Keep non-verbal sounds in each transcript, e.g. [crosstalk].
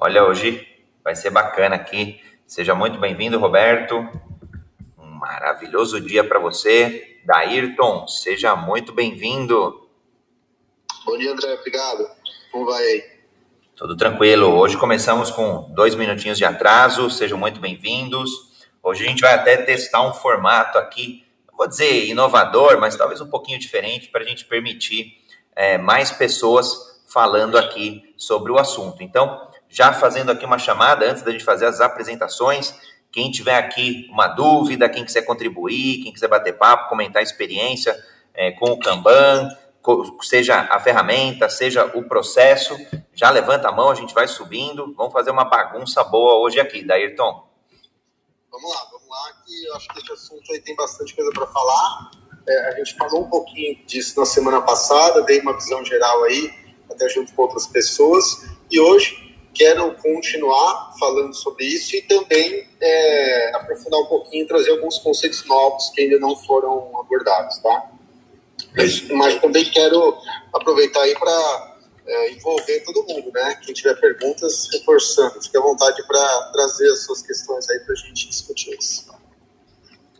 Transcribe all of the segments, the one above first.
Olha, hoje vai ser bacana aqui. Seja muito bem-vindo, Roberto. Um maravilhoso dia para você. Daírton, seja muito bem-vindo. Bom dia, André. Obrigado. Como vai aí? Tudo tranquilo. Hoje começamos com dois minutinhos de atraso. Sejam muito bem-vindos. Hoje a gente vai até testar um formato aqui, vou dizer inovador, mas talvez um pouquinho diferente para a gente permitir é, mais pessoas falando aqui sobre o assunto. Então, já fazendo aqui uma chamada antes da gente fazer as apresentações. Quem tiver aqui uma dúvida, quem quiser contribuir, quem quiser bater papo, comentar experiência é, com o Kanban, seja a ferramenta, seja o processo, já levanta a mão, a gente vai subindo. Vamos fazer uma bagunça boa hoje aqui, Daírton. Vamos lá, vamos lá, que eu acho que esse assunto aí tem bastante coisa para falar. É, a gente falou um pouquinho disso na semana passada, dei uma visão geral aí, até junto com outras pessoas. E hoje quero continuar falando sobre isso e também é, aprofundar um pouquinho, trazer alguns conceitos novos que ainda não foram abordados, tá? Mas, mas também quero aproveitar aí para é, envolver todo mundo, né? Quem tiver perguntas, reforçando, fique à vontade para trazer as suas questões aí para a gente discutir isso.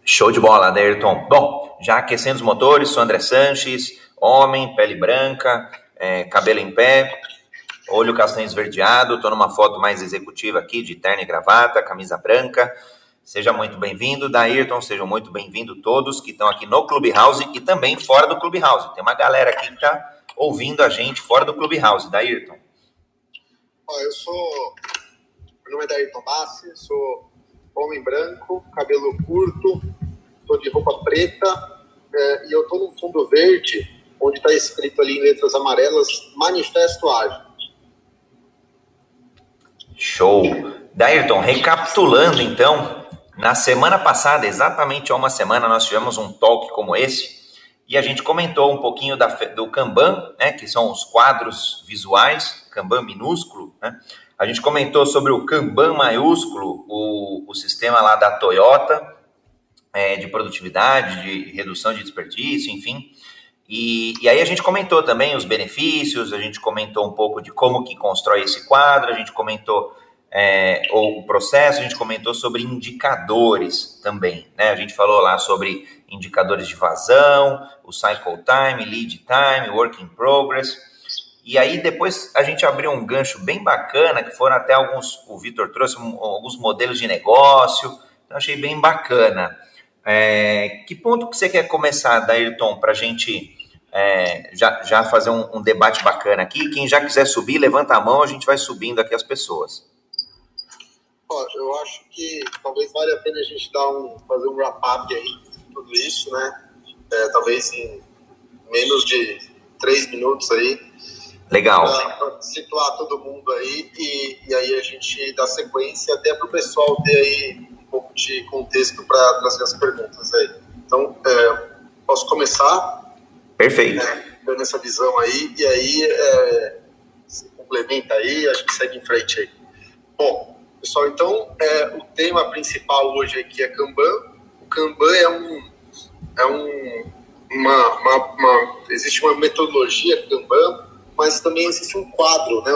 Show de bola, Ayrton. Bom, já aquecendo os motores, sou André Sanches, homem, pele branca, é, cabelo em pé, olho castanho esverdeado, estou numa foto mais executiva aqui, de terno e gravata, camisa branca. Seja muito bem-vindo, Daírton, sejam muito bem-vindos todos que estão aqui no Clubhouse e também fora do Clubhouse. Tem uma galera aqui que está ouvindo a gente fora do Clubhouse. Daírton. Eu sou. Meu nome é Daírton Bassi, sou homem branco, cabelo curto, estou de roupa preta é, e eu estou no fundo verde, onde está escrito ali em letras amarelas Manifesto Ágil. Show. Dairton, recapitulando então, na semana passada, exatamente há uma semana, nós tivemos um talk como esse e a gente comentou um pouquinho da, do Kanban, né, que são os quadros visuais, Kanban minúsculo, né? A gente comentou sobre o Kanban maiúsculo, o, o sistema lá da Toyota, é, de produtividade, de redução de desperdício, enfim. E, e, aí a gente comentou também os benefícios, a gente comentou um pouco de como que constrói esse quadro, a gente comentou é, o processo, a gente comentou sobre indicadores também, né? A gente falou lá sobre indicadores de vazão, o cycle time, lead time, work in progress. E aí depois a gente abriu um gancho bem bacana, que foram até alguns, o Vitor trouxe alguns modelos de negócio, então achei bem bacana. É, que ponto que você quer começar, Dairton, para a gente é, já, já fazer um, um, debate bacana aqui. Quem já quiser subir, levanta a mão, a gente vai subindo aqui as pessoas. Ó, eu acho que talvez valha a pena a gente dar um, fazer um wrap-up aí tudo isso, né? É, talvez em menos de três minutos aí. Legal. Para situar todo mundo aí e, e aí a gente dá sequência até para o pessoal ter aí um pouco de contexto para trazer as perguntas aí. Então, é, posso começar? Perfeito. Né, dando essa visão aí, e aí é, se complementa aí, a gente segue em frente aí. Bom, pessoal, então é, o tema principal hoje aqui é Kanban. O Kanban é um. É um uma, uma, uma, existe uma metodologia Kanban, mas também existe um quadro, né?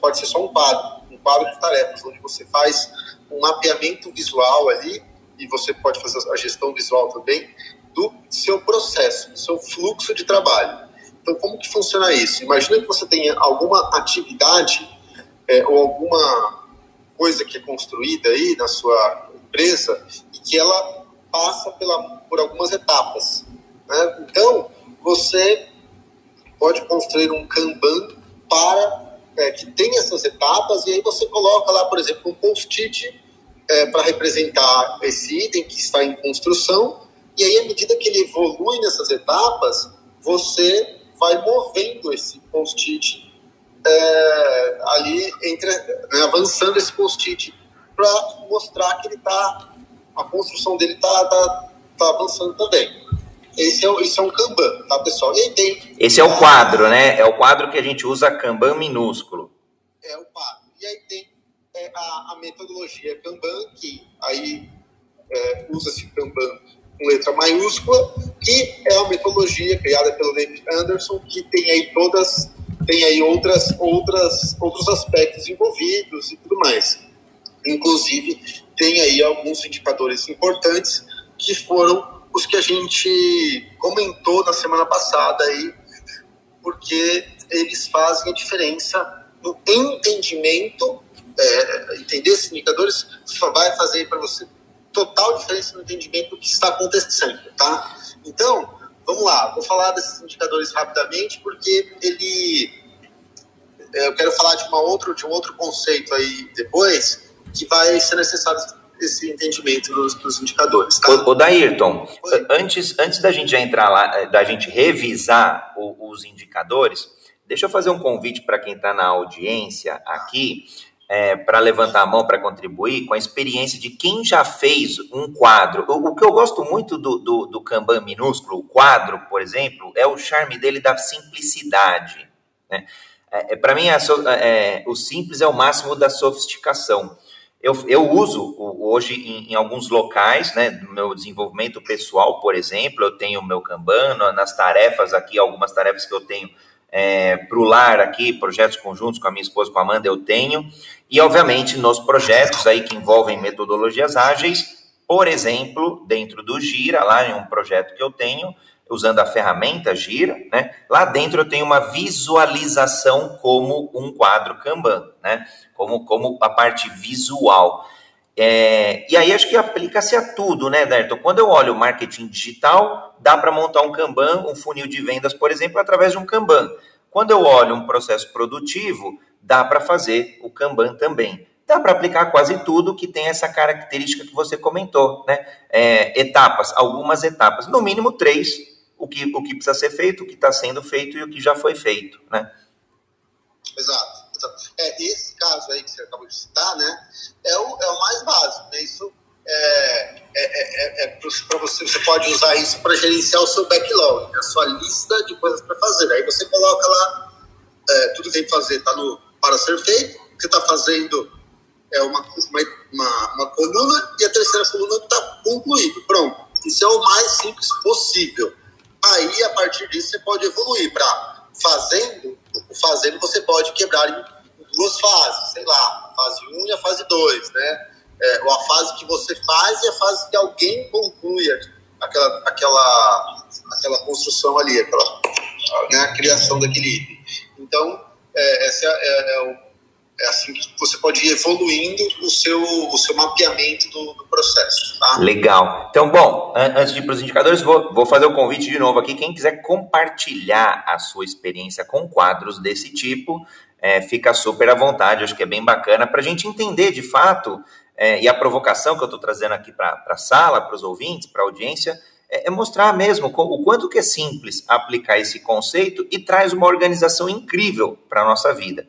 Pode ser só um quadro, um quadro de tarefas, onde você faz um mapeamento visual ali, e você pode fazer a gestão visual também, do seu processo, do seu fluxo de trabalho. Então, como que funciona isso? Imagina que você tenha alguma atividade é, ou alguma coisa que é construída aí na sua empresa e que ela passa pela, por algumas etapas. Né? Então, você pode construir um Kanban para é, que tenha essas etapas e aí você coloca lá, por exemplo, um post-it é, para representar esse item que está em construção e aí, à medida que ele evolui nessas etapas, você vai movendo esse post-it é, ali, entre, né, avançando esse post-it para mostrar que ele está, a construção dele está tá, tá avançando também. Esse é, esse é um Kanban, tá, pessoal? E aí tem. Esse é o quadro, né? É o quadro que a gente usa Kanban minúsculo. É o quadro. E aí tem é, a, a metodologia Kanban, que aí é, usa-se Kanban com letra maiúscula, que é uma metodologia criada pelo David Anderson, que tem aí todas tem aí outras, outras, outros aspectos envolvidos e tudo mais. Inclusive, tem aí alguns indicadores importantes que foram os que a gente comentou na semana passada aí, porque eles fazem a diferença no entendimento, é, entender esses indicadores vai fazer para você total diferença no entendimento do que está acontecendo, tá? Então, vamos lá, vou falar desses indicadores rapidamente, porque ele. É, eu quero falar de, uma outra, de um outro conceito aí depois, que vai ser necessário esse entendimento dos, dos indicadores. Tá? O, o Daírton, antes, antes da gente entrar lá, da gente revisar o, os indicadores, deixa eu fazer um convite para quem está na audiência aqui é, para levantar a mão para contribuir com a experiência de quem já fez um quadro. O, o que eu gosto muito do, do, do, Kanban minúsculo, o quadro, por exemplo, é o charme dele da simplicidade. Né? É, é para mim, a, é, o simples é o máximo da sofisticação. Eu, eu uso hoje em, em, alguns locais, né, no meu desenvolvimento pessoal, por exemplo, eu tenho o meu Kanban, nas tarefas aqui, algumas tarefas que eu tenho é, para o lar aqui, projetos conjuntos com a minha esposa, com a Amanda, eu tenho. E, obviamente, nos projetos aí que envolvem metodologias ágeis, por exemplo, dentro do Gira, lá em um projeto que eu tenho, usando a ferramenta Gira, né? Lá dentro eu tenho uma visualização como um quadro Kanban, né? Como, como a parte visual. É, e aí acho que aplica-se a tudo, né, Derton? Quando eu olho o marketing digital, dá para montar um Kanban, um funil de vendas, por exemplo, através de um Kanban. Quando eu olho um processo produtivo, dá para fazer o Kanban também. Dá para aplicar quase tudo que tem essa característica que você comentou, né? É, etapas, algumas etapas, no mínimo três, o que, o que precisa ser feito, o que está sendo feito e o que já foi feito, né? Exato. É, esse caso aí que você acabou de citar, né, é o, é o mais básico, né? Isso é, é, é, é para você, você pode usar isso para gerenciar o seu backlog, a sua lista de coisas para fazer. Aí você coloca lá é, tudo que tem que fazer, está no para ser feito, o que está fazendo é uma, uma, uma, coluna e a terceira coluna está concluído. Pronto. Isso é o mais simples possível. Aí, a partir disso, você pode evoluir para fazendo. Fazendo você pode quebrar em duas fases, sei lá, a fase 1 um e a fase 2, né? É, ou a fase que você faz e a fase que alguém conclui aquela, aquela, aquela construção ali, aquela né, a criação daquele item. Então, é, essa é, é, é, é, assim que você pode ir evoluindo o seu, o seu mapeamento do, do processo. Tá? Legal. Então, bom, antes de ir para os indicadores, vou, vou fazer o convite de novo aqui. Quem quiser compartilhar a sua experiência com quadros desse tipo, é, fica super à vontade, acho que é bem bacana para a gente entender de fato, é, e a provocação que eu estou trazendo aqui para a sala, para os ouvintes, para a audiência, é, é, mostrar mesmo o quanto que é simples aplicar esse conceito e traz uma organização incrível para a nossa vida.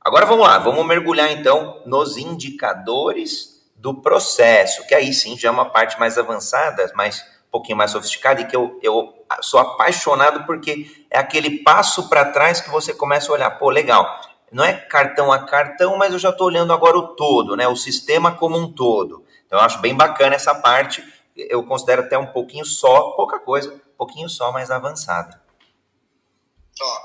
Agora vamos lá, vamos mergulhar então nos indicadores do processo, que aí sim já é uma parte mais avançada, mais um pouquinho mais sofisticada e que eu, eu sou apaixonado porque é aquele passo para trás que você começa a olhar, pô, legal, não é cartão a cartão, mas eu já estou olhando agora o todo, né? O sistema como um todo. Então eu acho bem bacana essa parte. Eu considero até um pouquinho só, pouca coisa, um pouquinho só mais avançada. Ó,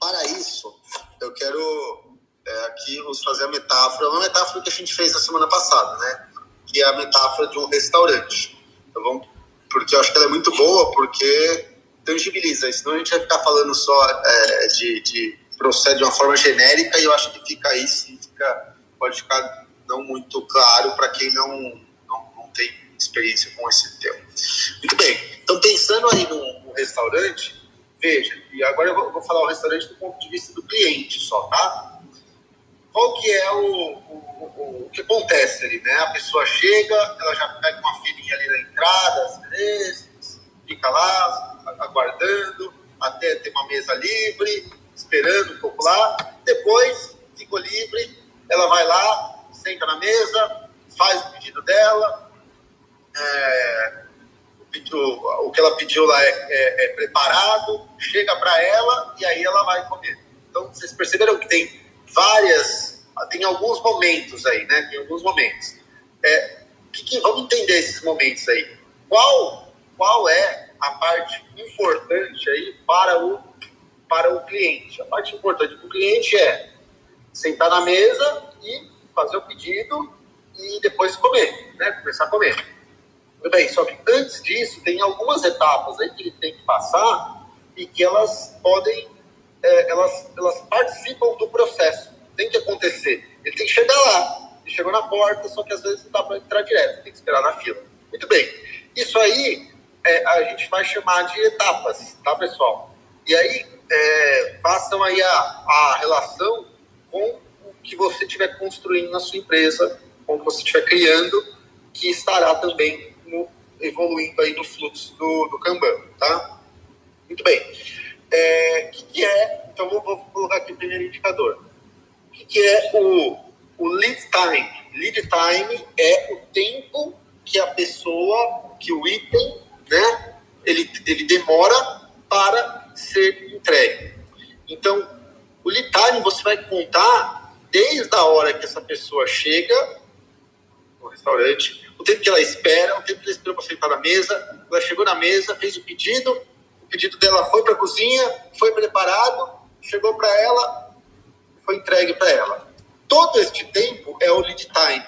para isso, eu quero é, aqui fazer a metáfora, uma metáfora que a gente fez na semana passada, né? Que é a metáfora de um restaurante. Vamos, porque eu acho que ela é muito boa, porque tangibiliza, senão a gente vai ficar falando só é, de, de procede de uma forma genérica e eu acho que fica aí, sim, fica, pode ficar não muito claro para quem não, não, não, tem experiência com esse tema. Muito bem, então pensando aí no, no restaurante, veja, e agora eu vou, vou, falar o restaurante do ponto de vista do cliente só, tá? Qual que é o, o, o, o que acontece ali, né? A pessoa chega, ela já pega uma filinha ali na entrada, às vezes, fica lá aguardando até ter uma mesa livre, esperando um pouco lá. Depois, ficou livre, ela vai lá, senta na mesa, faz o pedido dela. É, o, que ela pediu lá é, é, é preparado, chega para ela e aí ela vai comer. Então, vocês perceberam que tem várias, tem alguns momentos aí, né? Tem alguns momentos. É, que, que, vamos entender esses momentos aí. Qual, qual é a parte importante aí para o para o cliente. A parte importante para o cliente é sentar na mesa e fazer o pedido e depois comer, né? Começar a comer. Tudo bem, só que antes disso tem algumas etapas aí que ele tem que passar e que elas podem, é, elas, elas participam do processo. Tem que acontecer. Ele tem que chegar lá. Ele chegou na porta, só que às vezes não dá para entrar direto, tem que esperar na fila. Muito bem. Isso aí é, a gente vai chamar de etapas, tá, pessoal? E aí, é, façam aí a, a relação com o que você estiver construindo na sua empresa, com o que você estiver criando, que estará também no, evoluindo aí no fluxo do, do Kanban, tá? Muito bem. O é, que, que, é, então vou, vou, colocar aqui o primeiro indicador. O que, que é o, o lead time? Lead time é o tempo que a pessoa, que o item, né, ele, ele demora para ser entregue. Então, o lead time você vai contar desde a hora que essa pessoa chega no restaurante, o tempo que ela espera, o tempo que ela espera para sentar na mesa, ela chegou na mesa, fez o pedido, o pedido dela foi para a cozinha, foi preparado, chegou para ela, foi entregue para ela. Todo este tempo é o lead time,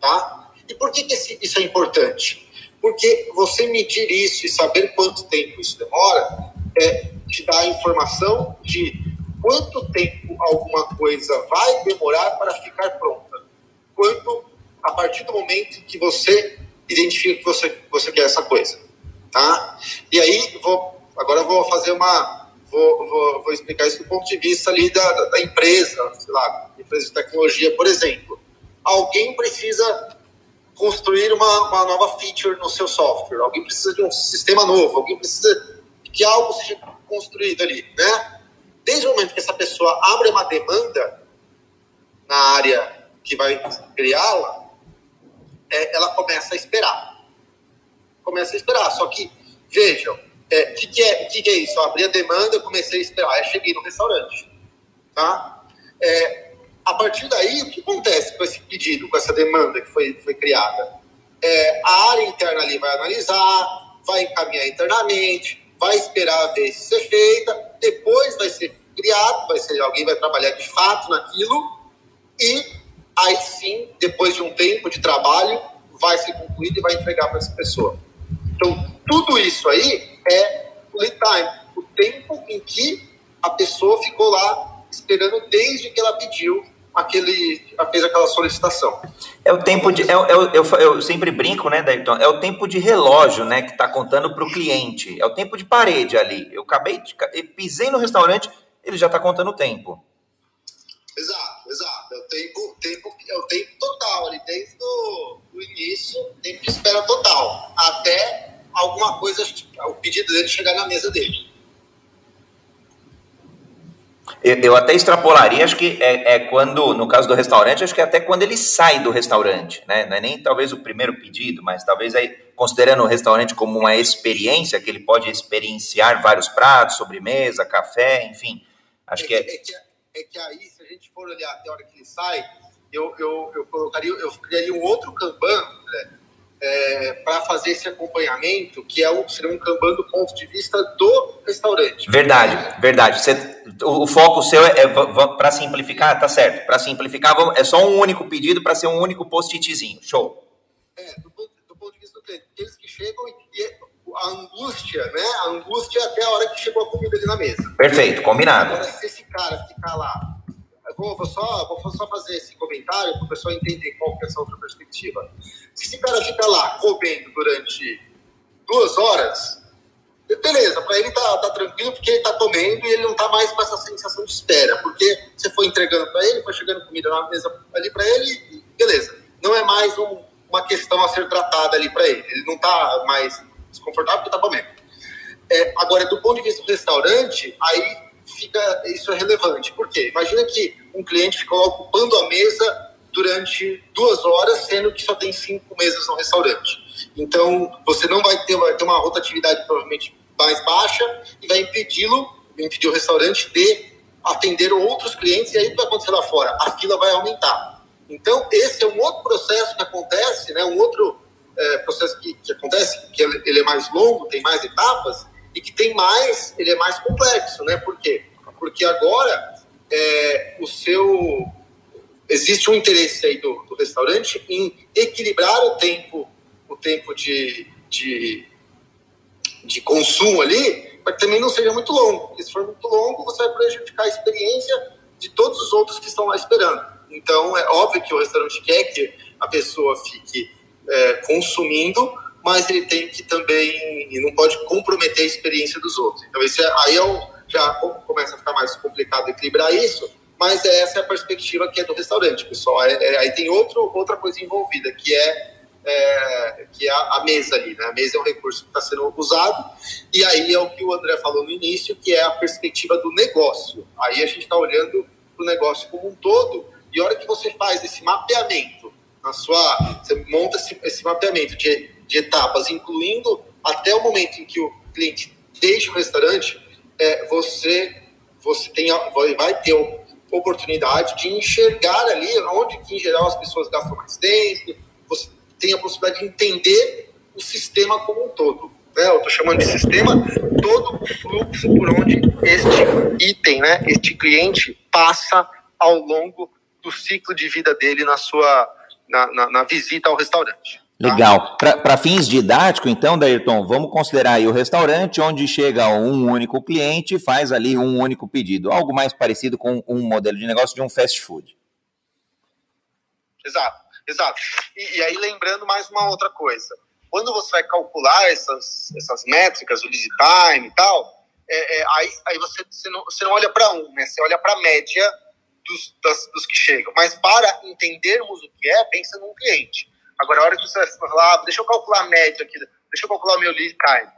tá? E por que, que isso é importante? Porque você medir isso e saber quanto tempo isso demora é te dar a informação de quanto tempo alguma coisa vai demorar para ficar pronta. Quanto a partir do momento que você identifica que você, você quer essa coisa. Tá? E aí, vou, agora vou fazer uma. Vou, vou, vou explicar isso do ponto de vista ali da, da, da empresa, sei lá, empresa de tecnologia, por exemplo. Alguém precisa construir uma, uma nova feature no seu software, alguém precisa de um sistema novo, alguém precisa que algo seja construído ali, né? Desde o momento que essa pessoa abre uma demanda na área que vai criá-la, é, ela começa a esperar. Começa a esperar. Só que, vejam, o é, que, que, é, que, que é isso? Eu abri a demanda, eu comecei a esperar. Aí cheguei no restaurante. Tá? É, a partir daí, o que acontece com esse pedido, com essa demanda que foi, foi criada? É, a área interna ali vai analisar, vai encaminhar internamente, vai esperar ver se ser feita, depois vai ser criado, vai ser alguém vai trabalhar de fato naquilo e aí sim, depois de um tempo de trabalho, vai ser concluído e vai entregar para essa pessoa. Então, tudo isso aí é lead time, o tempo em que a pessoa ficou lá esperando desde que ela pediu aquele, fez aquela solicitação. É o tempo de. É, é, eu, eu, eu, sempre brinco, né, Dayton? É o tempo de relógio, né, que está contando para o cliente. É o tempo de parede ali. Eu acabei de. Eu pisei no restaurante, ele já está contando o tempo. Exato, exato. É o tempo, tempo, é o tempo total ali, desde o início, tempo de espera total, até alguma coisa, o pedido dele chegar na mesa dele. Eu, eu, até extrapolaria, acho que é, é, quando, no caso do restaurante, acho que é até quando ele sai do restaurante, né? Não é nem talvez o primeiro pedido, mas talvez aí, considerando o restaurante como uma experiência, que ele pode experienciar vários pratos, sobremesa, café, enfim. Acho que, é... É, que, é que aí, se a gente for olhar até a hora que ele sai, eu, eu, eu colocaria, eu criaria um outro Kanban, né? É, para fazer esse acompanhamento, que é um, seria um Kanban do ponto de vista do restaurante. Verdade, verdade. Você, o, o, foco seu é, é para simplificar, tá certo. Para simplificar, é só um único pedido para ser um único post-itzinho. Show. É, do, do, ponto de vista do cliente, aqueles que chegam e, e a angústia, né? A angústia até a hora que chegou a comida ali na mesa. Perfeito, combinado. Agora, se esse cara ficar lá vou, vou, só, vou só fazer esse comentário para o pessoal entender qual que é essa outra perspectiva. Se esse cara fica lá comendo durante duas horas, beleza, para ele tá, tá tranquilo porque ele tá comendo e ele não tá mais com essa sensação de espera, porque você foi entregando para ele, foi chegando comida na mesa ali para ele, beleza. Não é mais um, uma questão a ser tratada ali para ele. Ele não tá mais desconfortável porque tá comendo. É, agora, do ponto de vista do restaurante, aí fica isso é relevante. Por quê? Imagina que um cliente ficou ocupando a mesa durante duas horas, sendo que só tem cinco mesas no restaurante. Então, você não vai ter, vai ter uma rotatividade provavelmente mais baixa e vai impedi-lo, impedir o restaurante de atender outros clientes e aí o que vai acontecer lá fora? A fila vai aumentar. Então, esse é um outro processo que acontece, né? um outro é, processo que, que acontece, que ele é mais longo, tem mais etapas, e que tem mais, ele é mais complexo, né? Por quê? porque agora é, o seu existe um interesse aí do, do, restaurante em equilibrar o tempo o tempo de, de, de consumo ali para que também não seja muito longo. Porque se for muito longo você vai prejudicar a experiência de todos os outros que estão lá esperando. Então é óbvio que o restaurante quer que a pessoa fique é, consumindo mas ele tem que também não pode comprometer a experiência dos outros. Então esse é, aí é o já começa a ficar mais complicado equilibrar isso, mas essa é a perspectiva que é do restaurante, pessoal. É, é, aí tem outro, outra coisa envolvida, que é, é que é a, mesa ali, né? A mesa é um recurso que está sendo usado, e aí é o que o André falou no início, que é a perspectiva do negócio. Aí a gente está olhando para o negócio como um todo, e a hora que você faz esse mapeamento, na sua, você monta esse, esse mapeamento de, de etapas, incluindo até o momento em que o cliente deixa o restaurante, é, você, você tem, vai ter oportunidade de enxergar ali onde que, em geral, as pessoas gastam mais tempo, você tem a possibilidade de entender o sistema como um todo. Né? Eu estou chamando de sistema todo o fluxo por onde este item, né, este cliente passa ao longo do ciclo de vida dele na sua na, na, na visita ao restaurante. Legal. Para fins didáticos, então, Dayrton, vamos considerar aí o restaurante onde chega um único cliente e faz ali um único pedido. Algo mais parecido com um modelo de negócio de um fast food. Exato, exato. E, e aí, lembrando mais uma outra coisa. Quando você vai calcular essas, essas métricas, o lead time e tal, é, é, aí, aí você, você, não, você não olha para um, né? Você olha para a média dos, das, dos que chegam. Mas para entendermos o que é, pensa num cliente. Agora, a hora que você falar, ah, deixa eu calcular a média aqui, deixa eu calcular o meu lead time.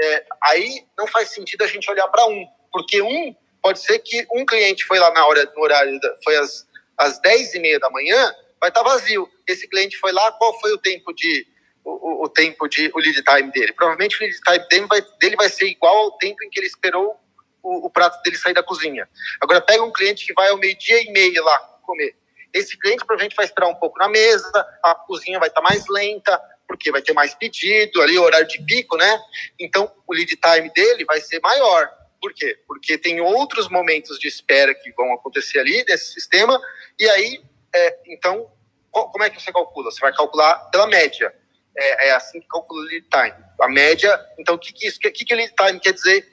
É, aí não faz sentido a gente olhar para um, porque um pode ser que um cliente foi lá na hora, no horário, da, foi às, às 10 e meia da manhã, vai estar tá vazio. Esse cliente foi lá, qual foi o tempo de o, o, tempo de o lead time dele? Provavelmente o lead time dele vai, dele vai ser igual ao tempo em que ele esperou o, o prato dele sair da cozinha. Agora pega um cliente que vai ao meio dia e meio lá comer. Esse cliente provavelmente vai esperar um pouco na mesa, a cozinha vai estar mais lenta, porque vai ter mais pedido, ali horário de pico, né? Então o lead time dele vai ser maior. Por quê? Porque tem outros momentos de espera que vão acontecer ali nesse sistema, e aí, é, então, como é que você calcula? Você vai calcular pela média. É, é assim que calcula o lead time. A média, então, o que, que, isso, que, que lead time quer dizer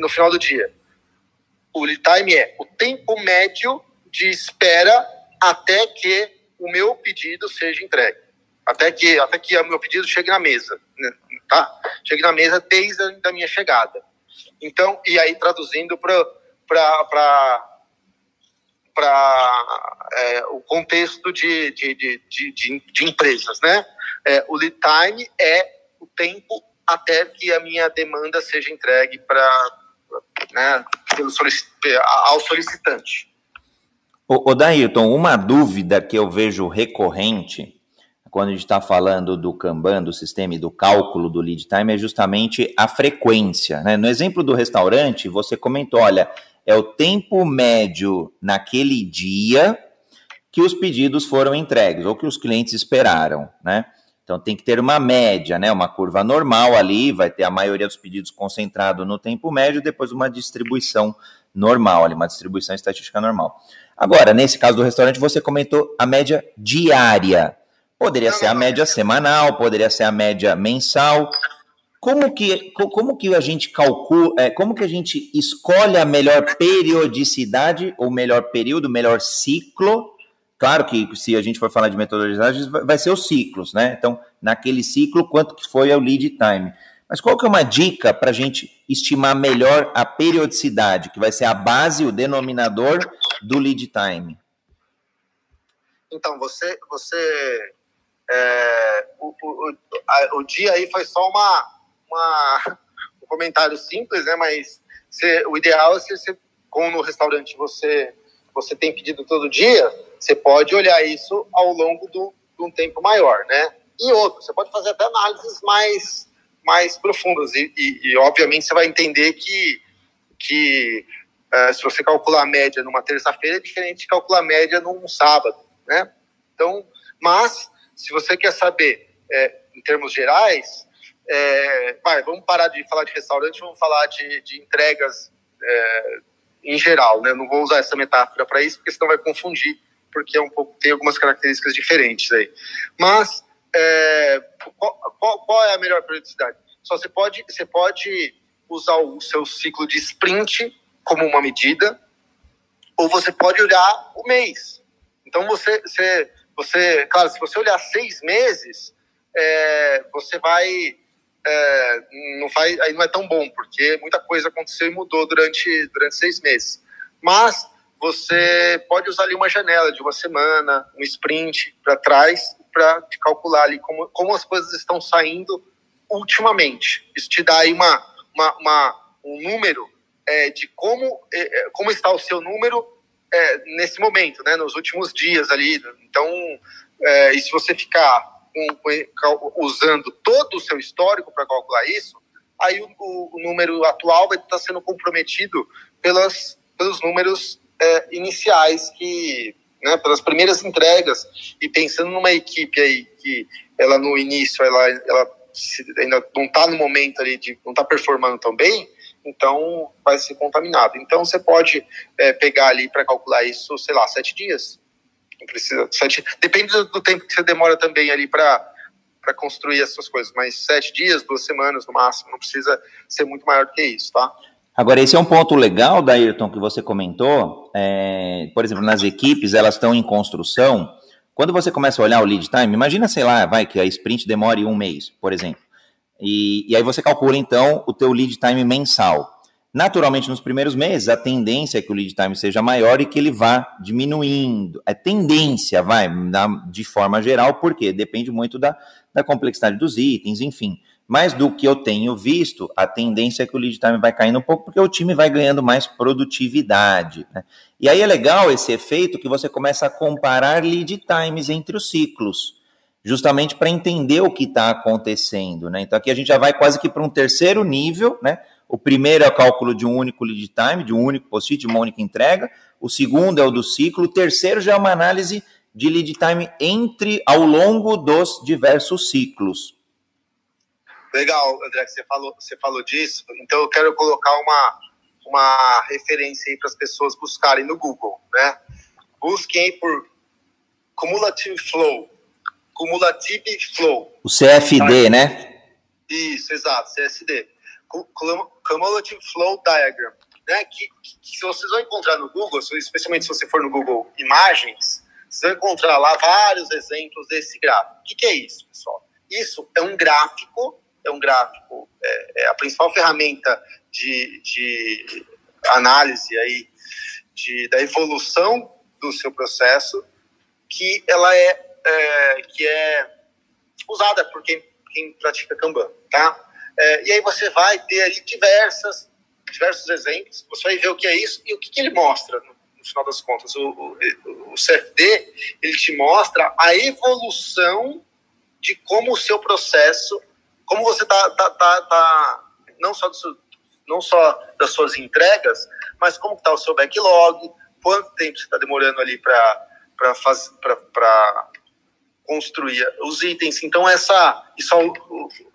no final do dia? O lead time é o tempo médio de espera até que o meu pedido seja entregue. Até que, até que o meu pedido chegue na mesa, né? tá? Chegue na mesa desde a da minha chegada. Então, e aí traduzindo para para é, o contexto de, de, de, de, de empresas, né? É, o lead time é o tempo até que a minha demanda seja entregue para né, solic, ao solicitante. O, o uma dúvida que eu vejo recorrente quando a gente está falando do Kanban, do sistema e do cálculo do lead time, é justamente a frequência. Né? No exemplo do restaurante, você comentou, olha, é o tempo médio naquele dia que os pedidos foram entregues, ou que os clientes esperaram, né? Então tem que ter uma média, né? Uma curva normal ali, vai ter a maioria dos pedidos concentrado no tempo médio, depois uma distribuição normal, ali, uma distribuição estatística normal. Agora, nesse caso do restaurante, você comentou a média diária. Poderia ser a média semanal, poderia ser a média mensal. Como que, como que a gente calcula, é, como que a gente escolhe a melhor periodicidade, ou melhor período, melhor ciclo? Claro que se a gente for falar de metodologias, vai ser os ciclos, né? Então, naquele ciclo, quanto que foi o lead time? Mas qual que é uma dica para a gente estimar melhor a periodicidade, que vai ser a base, o denominador do lead time? Então, você, você é, o, o, a, o, dia aí foi só uma, uma, um comentário simples, né? Mas você, o ideal é se você, como no restaurante você, você tem pedido todo dia, você pode olhar isso ao longo do, de um tempo maior, né? E outro, você pode fazer até análises mais mais profundas. E, e, e obviamente, você vai entender que, que uh, se você calcular a média numa terça-feira, é diferente de calcular a média num sábado, né? Então, mas, se você quer saber, é, em termos gerais, é, vai, vamos parar de falar de restaurante, vamos falar de, de entregas é, em geral, né? Não vou usar essa metáfora para isso, porque senão vai confundir, porque é um pouco, tem algumas características diferentes aí. Mas é, qual, qual, qual, é a melhor periodicidade? Só você pode, você pode usar o seu ciclo de sprint como uma medida, ou você pode olhar o mês. Então você, você, você claro, se você olhar seis meses, é, você vai é, não faz, aí não é tão bom, porque muita coisa aconteceu e mudou durante, durante seis meses. Mas você pode usar ali uma janela de uma semana, um sprint para trás, para calcular ali como, como as coisas estão saindo ultimamente. Isso te dá aí uma, uma, uma um número é, de como, é, é como está o seu número é, nesse momento, né, nos últimos dias ali. Então, é, e se você ficar com, usando todo o seu histórico para calcular isso, aí o, o, número atual vai estar sendo comprometido pelas, pelos números é, iniciais que, né, pelas primeiras entregas e pensando numa equipe aí que ela no início ela, ela ainda não está no momento ali de não está performando tão bem, então vai ser contaminado. Então você pode é, pegar ali para calcular isso, sei lá, sete dias, não precisa. Sete, depende do, tempo que você demora também ali para para construir essas coisas, mas sete dias, duas semanas no máximo, não precisa ser muito maior do que isso, tá? Agora, esse é um ponto legal, Dairton, que você comentou. É, por exemplo, nas equipes, elas estão em construção. Quando você começa a olhar o lead time, imagina, sei lá, vai que a sprint demore um mês, por exemplo. E, e aí você calcula, então, o teu lead time mensal. Naturalmente, nos primeiros meses, a tendência é que o lead time seja maior e que ele vá diminuindo. É tendência, vai, de forma geral, porque depende muito da, da complexidade dos itens, enfim. Mas do que eu tenho visto, a tendência é que o lead time vai caindo um pouco, porque o time vai ganhando mais produtividade. Né? E aí é legal esse efeito que você começa a comparar lead times entre os ciclos, justamente para entender o que está acontecendo. Né? Então aqui a gente já vai quase que para um terceiro nível, né? O primeiro é o cálculo de um único lead time, de um único post-it, de uma única entrega. O segundo é o do ciclo. O terceiro já é uma análise de lead time entre ao longo dos diversos ciclos. Legal, André, que você falou, você falou disso. Então eu quero colocar uma, uma referência aí para as pessoas buscarem no Google, né? Busquem aí por Cumulative Flow. Cumulative Flow. O CFD, tá? né? Isso, exato, CSD. Cumulative Flow Diagram, né? Que, que, que, se vocês vão encontrar no Google, especialmente se você for no Google Imagens, vocês vão encontrar lá vários exemplos desse gráfico. O que, que é isso, pessoal? Isso é um gráfico, é um gráfico, é, é a principal ferramenta de, de análise aí de, da evolução do seu processo, que ela é, é que é usada por quem, quem pratica Kanban, tá? É, e aí você vai ter ali diversas, diversos exemplos, você vai ver o que é isso e o que, que ele mostra no, no final das contas. O, o, o, CFD, ele te mostra a evolução de como o seu processo, como você tá, tá, tá, tá não só do, não só das suas entregas, mas como está o seu backlog, quanto tempo você está demorando ali para construir os itens. Então, essa, isso ao,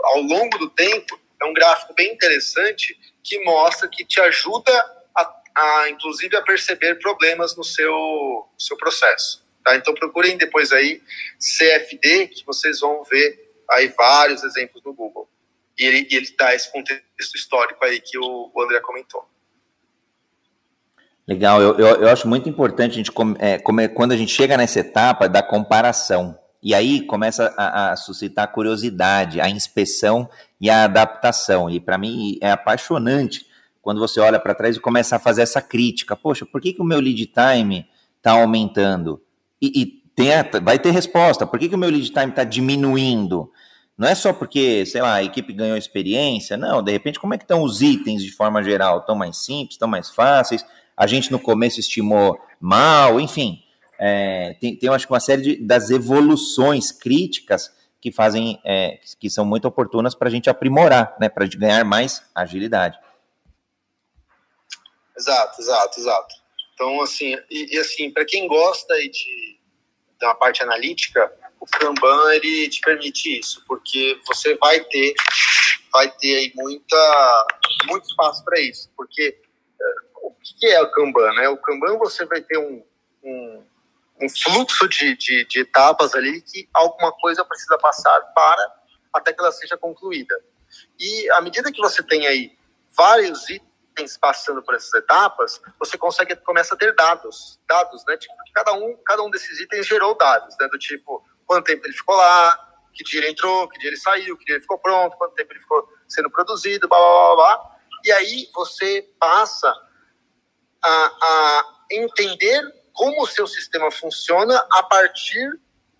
ao longo do tempo é um gráfico bem interessante que mostra que te ajuda a, a inclusive a perceber problemas no seu, seu processo. Tá? Então procurem depois aí CFD que vocês vão ver aí vários exemplos no Google. E ele, ele dá esse contexto histórico aí que o, o André comentou. Legal, eu, eu, eu, acho muito importante a gente é, quando a gente chega nessa etapa da comparação. E aí começa a, a suscitar a curiosidade, a inspeção e a adaptação. E para mim é apaixonante quando você olha para trás e começa a fazer essa crítica. Poxa, por que, que o meu lead time está aumentando? E, e tem, vai ter resposta. Por que, que o meu lead time está diminuindo? Não é só porque, sei lá, a equipe ganhou experiência. Não, de repente, como é que estão os itens de forma geral? Estão mais simples, estão mais fáceis? A gente no começo estimou mal, enfim é, tem, tem, acho que uma série de, das evoluções críticas que fazem, é, que são muito oportunas para a gente aprimorar, né, para a ganhar mais agilidade. Exato, exato, exato. Então, assim, e, e assim, para quem gosta de, uma parte analítica, o Kanban ele te permite isso, porque você vai ter, vai ter aí muita, muito espaço para isso, porque que é o Kanban? Né? O Kanban você vai ter um, um, um fluxo de, de, de, etapas ali que alguma coisa precisa passar para até que ela seja concluída. E à medida que você tem aí vários itens passando por essas etapas, você consegue começa a ter dados, dados, né? Tipo, cada um, cada um desses itens gerou dados, né? Do tipo quanto tempo ele ficou lá, que dia ele entrou, que dia ele saiu, que dia ele ficou pronto, quanto tempo ele ficou sendo produzido, blá blá blá. blá. E aí você passa a, a entender como o seu sistema funciona a partir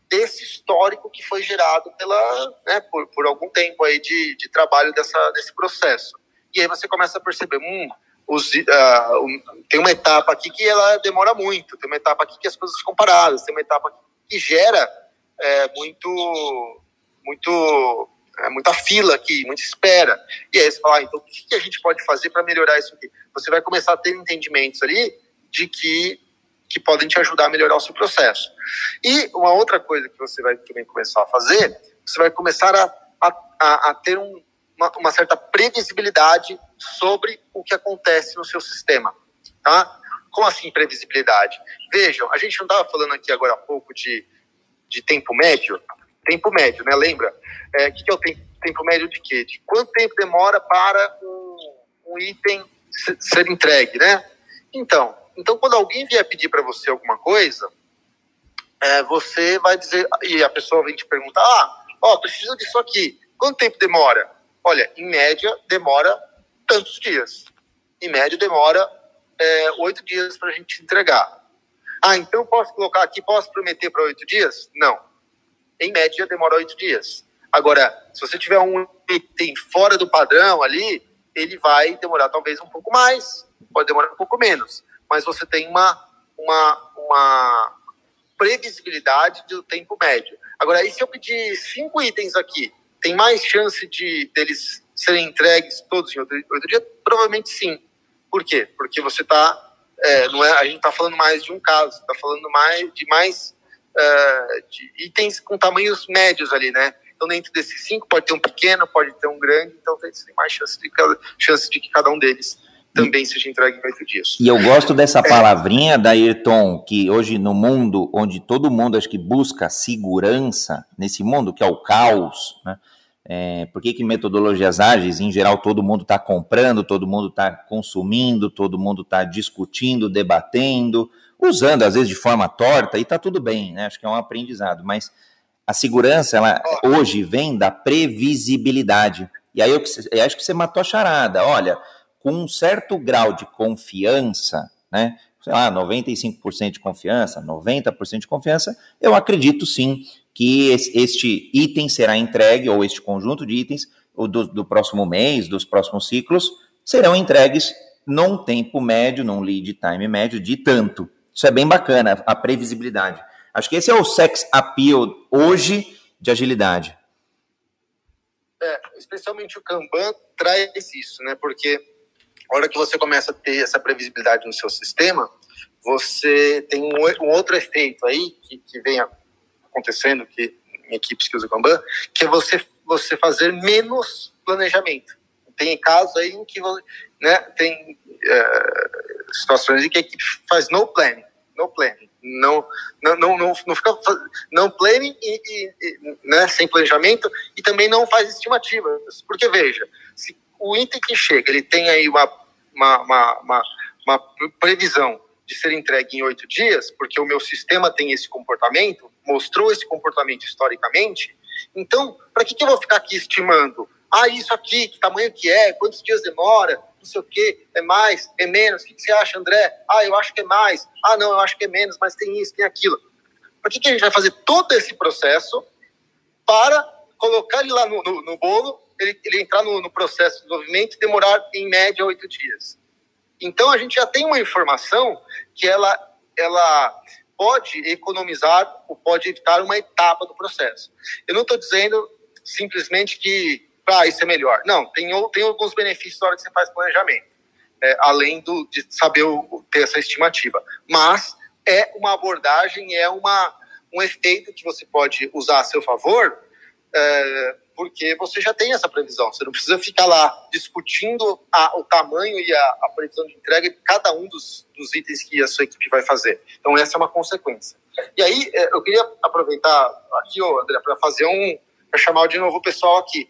desse histórico que foi gerado pela, né, por, por algum tempo aí de, de trabalho dessa, desse processo. E aí você começa a perceber, hum, os, uh, um, tem uma etapa aqui que ela demora muito, tem uma etapa aqui que as coisas ficam paradas, tem uma etapa que gera é, muito, muito, é, muita fila aqui, muita espera. E aí você fala, ah, então o que a gente pode fazer para melhorar isso aqui? Você vai começar a ter entendimentos ali de que que podem te ajudar a melhorar o seu processo. E uma outra coisa que você vai também começar a fazer, você vai começar a, a, a ter um, uma, uma, certa previsibilidade sobre o que acontece no seu sistema. Tá? Como assim previsibilidade? Vejam, a gente não estava falando aqui agora há pouco de, de tempo médio? Tempo médio, né? Lembra? O é, que, que é o tempo, tempo médio de quê? De quanto tempo demora para um, um item ser entregue, né? Então, então, quando alguém vier pedir para você alguma coisa, é, você vai dizer, e a pessoa vem te perguntar: ah, ó, preciso disso aqui. Quanto tempo demora? Olha, em média, demora tantos dias. Em média, demora é, oito dias para a gente entregar. Ah, então posso colocar aqui, posso prometer para oito dias? Não. Em média, demora oito dias. Agora, se você tiver um item fora do padrão ali, ele vai demorar talvez um pouco mais, pode demorar um pouco menos mas você tem uma, uma, uma previsibilidade do tempo médio. Agora, aí se eu pedir cinco itens aqui, tem mais chance de deles serem entregues todos em outro, dia? Provavelmente sim. Por quê? Porque você está é, não é, a gente está falando mais de um caso, está falando mais de mais uh, de itens com tamanhos médios ali, né? Então, dentro desses cinco, pode ter um pequeno, pode ter um grande, então tem mais chance de, chance de que cada um deles também seja entregue em oito dias. E eu gosto dessa palavrinha da Ayrton, que hoje no mundo, onde todo mundo acho que busca segurança, nesse mundo que é o caos, né? É, por que, que metodologias ágeis, em geral, todo mundo está comprando, todo mundo está consumindo, todo mundo está discutindo, debatendo, usando às vezes de forma torta, e está tudo bem, né? Acho que é um aprendizado, mas a segurança, ela hoje vem da previsibilidade. E aí eu, eu acho que você matou a charada. Olha, com um certo grau de confiança, né? Sei lá, 95% de confiança, 90% de confiança, eu acredito sim que este item será entregue, ou este conjunto de itens, do, do próximo mês, dos próximos ciclos, serão entregues num tempo médio, num lead time médio de tanto. Isso é bem bacana, a previsibilidade. Acho que esse é o sex appeal hoje de agilidade. É, especialmente o Kanban traz isso, né? Porque a hora que você começa a ter essa previsibilidade no seu sistema, você tem um, um outro efeito aí que, que vem acontecendo que, em equipes que usam Kanban, que é você, você fazer menos planejamento. Tem casos aí em que né, tem é, situações em que a equipe faz no planning, no planning, não, não, não, não, não fica não planning e, e, né, sem planejamento e também não faz estimativas. Porque veja, se o item que chega, ele tem aí uma, uma, uma, uma, uma previsão de ser entregue em oito dias, porque o meu sistema tem esse comportamento, mostrou esse comportamento historicamente, então, para que, que eu vou ficar aqui estimando? Ah, isso aqui, que tamanho que é, quantos dias demora, não sei o que, é mais, é menos, o que, que você acha, André? Ah, eu acho que é mais, ah, não, eu acho que é menos, mas tem isso, tem aquilo. Para que, que a gente vai fazer todo esse processo para colocar ele lá no, no, no bolo ele, ele entrar no, no, processo de desenvolvimento e demorar, em média, oito dias. Então, a gente já tem uma informação que ela, ela pode economizar ou pode evitar uma etapa do processo. Eu não estou dizendo simplesmente que ah, isso é melhor. Não, tem, tem alguns benefícios na hora que você faz planejamento, é, além do, de saber o, ter essa estimativa. Mas é uma abordagem, é uma, um efeito que você pode usar a seu favor é, porque você já tem essa previsão. Você não precisa ficar lá discutindo a, o tamanho e a, a, previsão de entrega de cada um dos, dos, itens que a sua equipe vai fazer. Então, essa é uma consequência. E aí, é, eu queria aproveitar aqui, André, para fazer um. para chamar de novo o pessoal aqui.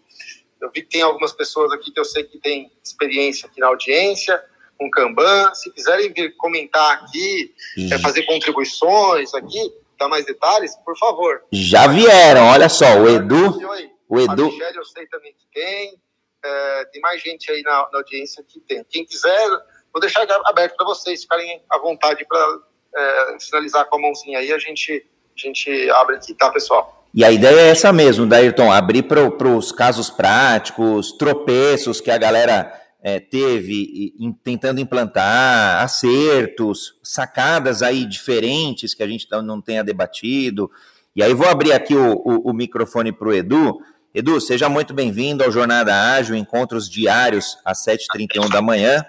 Eu vi que tem algumas pessoas aqui que eu sei que tem experiência aqui na audiência, com Kanban. Se quiserem vir comentar aqui, é, fazer contribuições aqui, dar mais detalhes, por favor. Já vieram, olha só, o Edu. O Edu. A Michelle eu sei também que tem. É, tem mais gente aí na, na, audiência que tem. Quem quiser, vou deixar aberto para vocês ficarem à vontade para é, sinalizar com a mãozinha aí. A gente, a gente abre aqui, tá, pessoal? E a ideia é essa mesmo, Dairton, abrir para os casos práticos, tropeços que a galera é, teve tentando implantar, acertos, sacadas aí diferentes que a gente não tenha debatido. E aí vou abrir aqui o, o, o microfone para o Edu. Edu, seja muito bem-vindo ao Jornada Ágil, encontros diários às 7h31 da manhã.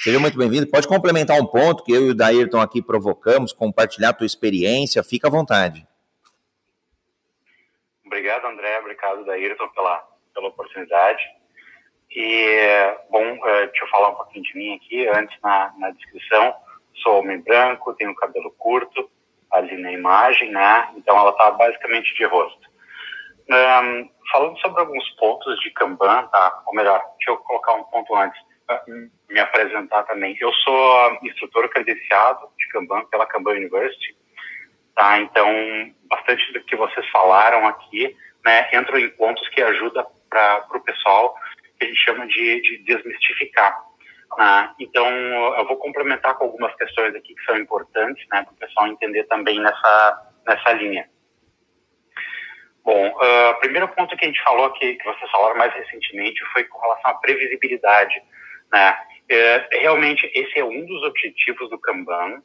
Seja muito bem-vindo. Pode complementar um ponto que eu e o Daírton aqui provocamos, compartilhar a tua experiência, fica à vontade. Obrigado, André. Obrigado, Daírton, pela, pela oportunidade. E, bom, eh, deixa eu falar um pouquinho de mim aqui, antes na, na descrição. Sou homem branco, tenho cabelo curto, ali na imagem, né? Então ela está basicamente de rosto. Um, falando sobre alguns pontos de Kanban, tá? Ou melhor, deixa eu colocar um ponto antes, ah, me apresentar também. Eu sou instrutor credenciado de Kanban pela Kanban University, tá? Então, bastante do que vocês falaram aqui, né, entram em pontos que ajudam para o pessoal que a gente chama de, de desmistificar. Né? Então, eu vou complementar com algumas questões aqui que são importantes, né, para o pessoal entender também nessa, nessa linha. Bom, o uh, primeiro ponto que a gente falou aqui, que vocês falaram mais recentemente, foi com relação à previsibilidade. Né? É, realmente, esse é um dos objetivos do Kanban.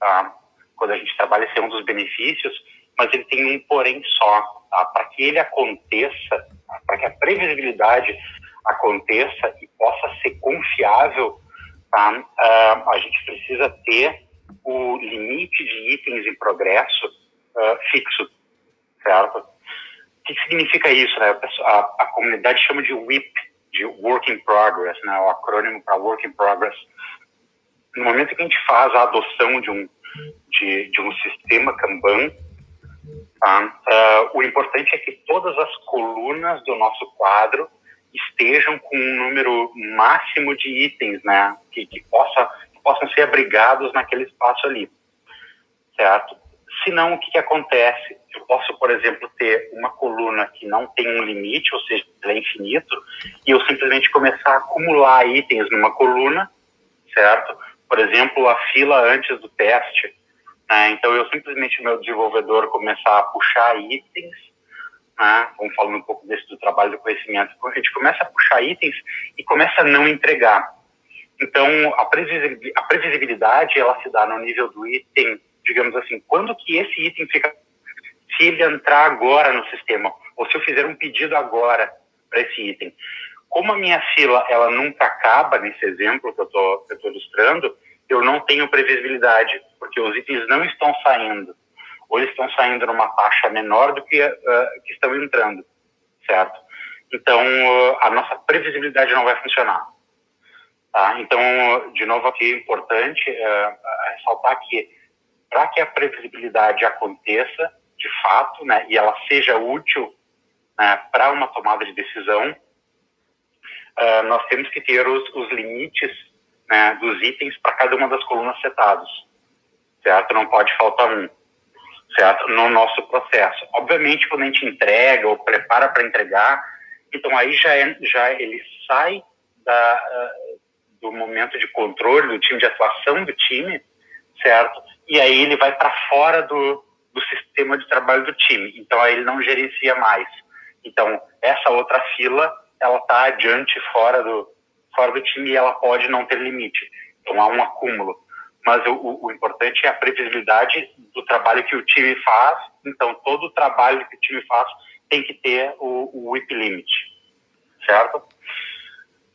Tá? Quando a gente trabalha, esse é um dos benefícios, mas ele tem um porém só. Tá? Para que ele aconteça, para que a previsibilidade aconteça e possa ser confiável, tá? Uh, a gente precisa ter o limite de itens em progresso uh, fixo, certo? Que significa isso? Né? A, a, comunidade chama de WIP, de Work in Progress, né? o acrônimo para Work in Progress. No momento que a gente faz a adoção de um, de, de um sistema Kanban, tá? uh, o importante é que todas as colunas do nosso quadro estejam com um número máximo de itens, né, que, que, possa, que possam ser abrigados naquele espaço ali, certo? Senão, o que, que acontece? Eu posso, por exemplo, ter uma coluna que não tem um limite, ou seja, é infinito, e eu simplesmente começar a acumular itens numa coluna, certo? Por exemplo, a fila antes do teste. Né? Então, eu simplesmente, meu desenvolvedor, começar a puxar itens né? vamos falando um pouco desse do trabalho do conhecimento, a gente começa a puxar itens e começa a não entregar. Então, a previsibilidade, ela se dá no nível do item, digamos assim, quando que esse item fica, se ele entrar agora no sistema, ou se eu fizer um pedido agora para esse item. Como a minha fila, ela nunca acaba, nesse exemplo que eu estou ilustrando, eu não tenho previsibilidade, porque os itens não estão saindo ou eles estão saindo numa taxa menor do que uh, que estão entrando, certo? Então, uh, a nossa previsibilidade não vai funcionar. Tá? Então, de novo aqui é importante uh, ressaltar que para que a previsibilidade aconteça de fato, né, e ela seja útil né, para uma tomada de decisão, nós temos que ter os, os limites né, dos itens para cada uma das colunas setados, certo? Não pode faltar um certo? No nosso processo. Obviamente, quando a gente entrega ou prepara para entregar, então aí já, é, já ele sai da, uh, do momento de controle do time, de atuação do time, certo? E aí ele vai para fora do, do sistema de trabalho do time. Então aí ele não gerencia mais. Então essa outra fila, ela está adiante, fora do, fora do time e ela pode não ter limite. Então há um acúmulo mas o, o, importante é a previsibilidade do trabalho que o time faz. Então, todo o trabalho que o time faz tem que ter o, o WIP limit, certo?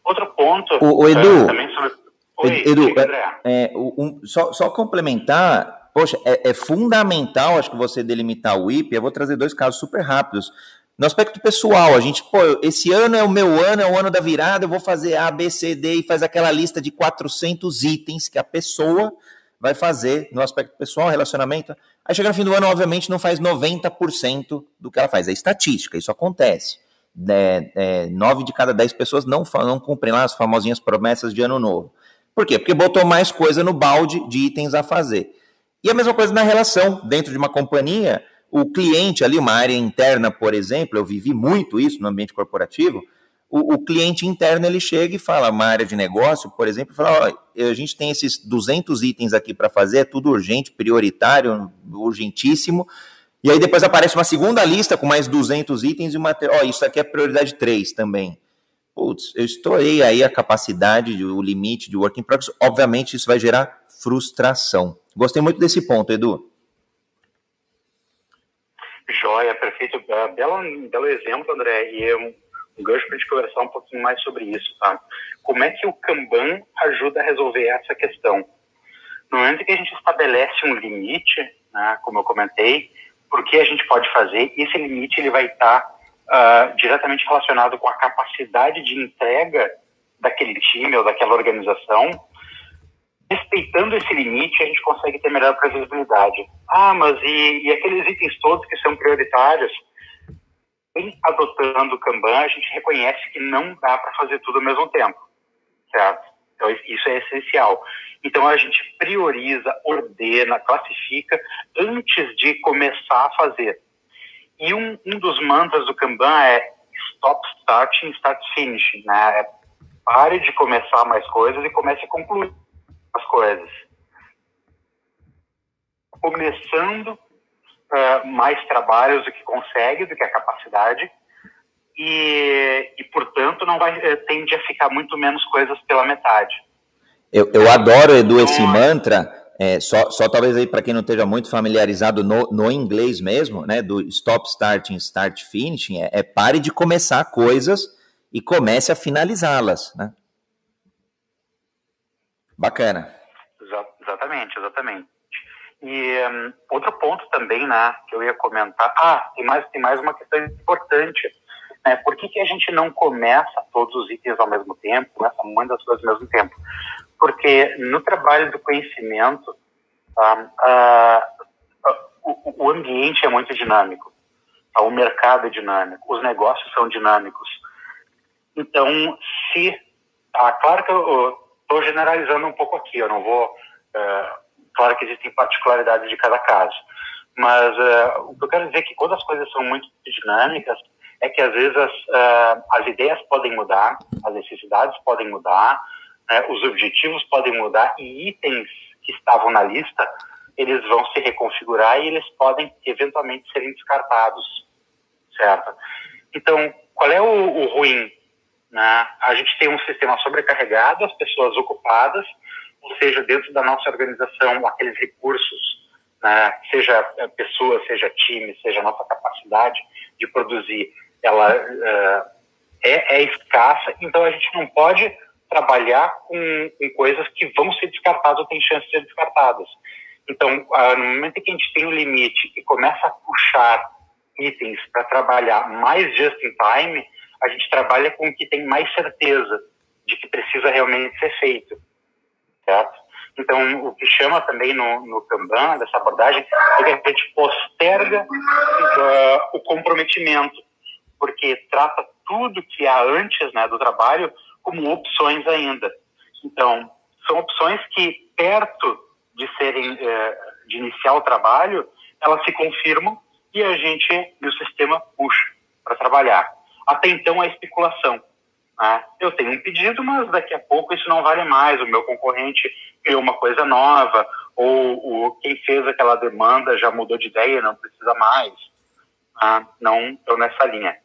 Outro ponto. O, o Edu. É, também sobre... Oi, Edu, é, é, um, só, só complementar. Poxa, é, é, fundamental, acho que você delimitar o WIP. Eu vou trazer dois casos super rápidos. No aspecto pessoal, a gente, pô, esse ano é o meu ano, é o ano da virada, eu vou fazer A, B, C, D e faz aquela lista de 400 itens que a pessoa vai fazer no aspecto pessoal, relacionamento. Aí chega no fim do ano, obviamente, não faz 90% do que ela faz. É estatística, isso acontece. É, é, nove de cada dez pessoas não, não cumprem lá as famosinhas promessas de ano novo. Por quê? Porque botou mais coisa no balde de itens a fazer. E a mesma coisa na relação, dentro de uma companhia, o cliente ali, uma área interna, por exemplo, eu vivi muito isso no ambiente corporativo, o, o cliente interno ele chega e fala, uma área de negócio, por exemplo, fala, ó, a gente tem esses 200 itens aqui para fazer, é tudo urgente, prioritário, urgentíssimo, e aí depois aparece uma segunda lista com mais 200 itens e uma, ó, isso aqui é prioridade 3 também. Putz, eu estourei aí a capacidade, o limite de work in progress, obviamente isso vai gerar frustração. Gostei muito desse ponto, Edu. Joia, perfeito. Belo, belo exemplo, André. E um, um gancho para a gente conversar um pouquinho mais sobre isso, tá? Como é que o Kanban ajuda a resolver essa questão? No momento que a gente estabelece um limite, né, como eu comentei, por que a gente pode fazer, esse limite ele vai estar tá, uh, diretamente relacionado com a capacidade de entrega daquele time ou daquela organização respeitando esse limite, a gente consegue ter melhor previsibilidade. Ah, mas e, e aqueles itens todos que são prioritários? Em adotando o Kanban, a gente reconhece que não dá para fazer tudo ao mesmo tempo, certo? Então, isso é essencial. Então, a gente prioriza, ordena, classifica antes de começar a fazer. E um, um dos mantras do Kanban é stop starting, start finishing, né? É pare de começar mais coisas e comece a concluir as coisas. Começando uh, mais trabalhos do que consegue, do que a capacidade, e, e portanto, não vai, eh, tende a ficar muito menos coisas pela metade. Eu, eu adoro, Edu, então, esse mantra. É, só, só talvez aí para quem não esteja muito familiarizado no, no inglês mesmo, né? Do stop starting, start finishing, é, é pare de começar coisas e comece a finalizá-las, né? Bacana. exatamente, exatamente. E um, outro ponto também, né, que eu ia comentar. Ah, tem mais, tem mais uma questão importante. Né, por que, que a gente não começa todos os itens ao mesmo tempo, começa muitas coisas ao mesmo tempo? Porque no trabalho do conhecimento, uh, uh, o, o, ambiente é muito dinâmico, tá? o mercado é dinâmico, os negócios são dinâmicos. Então, se. Ah, claro que eu, estou generalizando um pouco aqui, eu não vou. É, claro que existem particularidades de cada caso, mas é, o que eu quero dizer é que quando as coisas são muito dinâmicas, é que às vezes as, é, as ideias podem mudar, as necessidades podem mudar, né, os objetivos podem mudar e itens que estavam na lista eles vão se reconfigurar e eles podem eventualmente serem descartados, certo? Então, qual é o, o ruim né? A gente tem um sistema sobrecarregado, as pessoas ocupadas, ou seja, dentro da nossa organização, aqueles recursos, né? seja eh, pessoa, seja time, seja nossa capacidade de produzir, ela uh, é, é, escassa, então a gente não pode trabalhar com, com, coisas que vão ser descartadas ou tem chance de ser descartadas. Então, uh, no momento em que a gente tem um limite e começa a puxar itens para trabalhar mais just in time, a gente trabalha com o que tem mais certeza de que precisa realmente ser feito, certo? Então, o que chama também no, no Kanban, dessa abordagem, é que a gente posterga uh, o comprometimento, porque trata tudo que há antes né, do trabalho como opções ainda. Então, são opções que, perto de serem, uh, de iniciar o trabalho, elas se confirmam e a gente, e o sistema puxa para trabalhar. Até então, a especulação. Né? Eu tenho um pedido, mas daqui a pouco isso não vale mais. O meu concorrente criou uma coisa nova, ou, ou quem fez aquela demanda já mudou de ideia, não precisa mais. Ah, não estou nessa linha.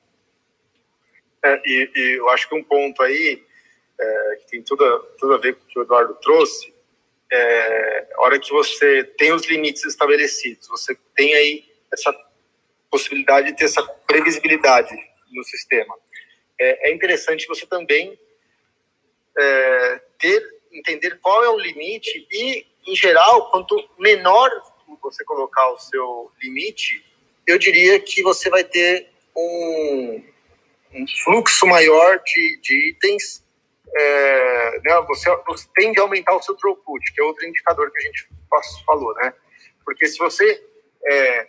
É, e, e, eu acho que um ponto aí é, que tem tudo, tudo a ver com o que o Eduardo trouxe, é, a hora que você tem os limites estabelecidos, você tem aí essa possibilidade de ter essa previsibilidade no sistema. É, é interessante você também é, ter, entender qual é o limite e, em geral, quanto menor você colocar o seu limite, eu diria que você vai ter um, um fluxo maior de, de itens, é, né, você, você tende a aumentar o seu throughput, que é outro indicador que a gente falou, né? Porque se você é,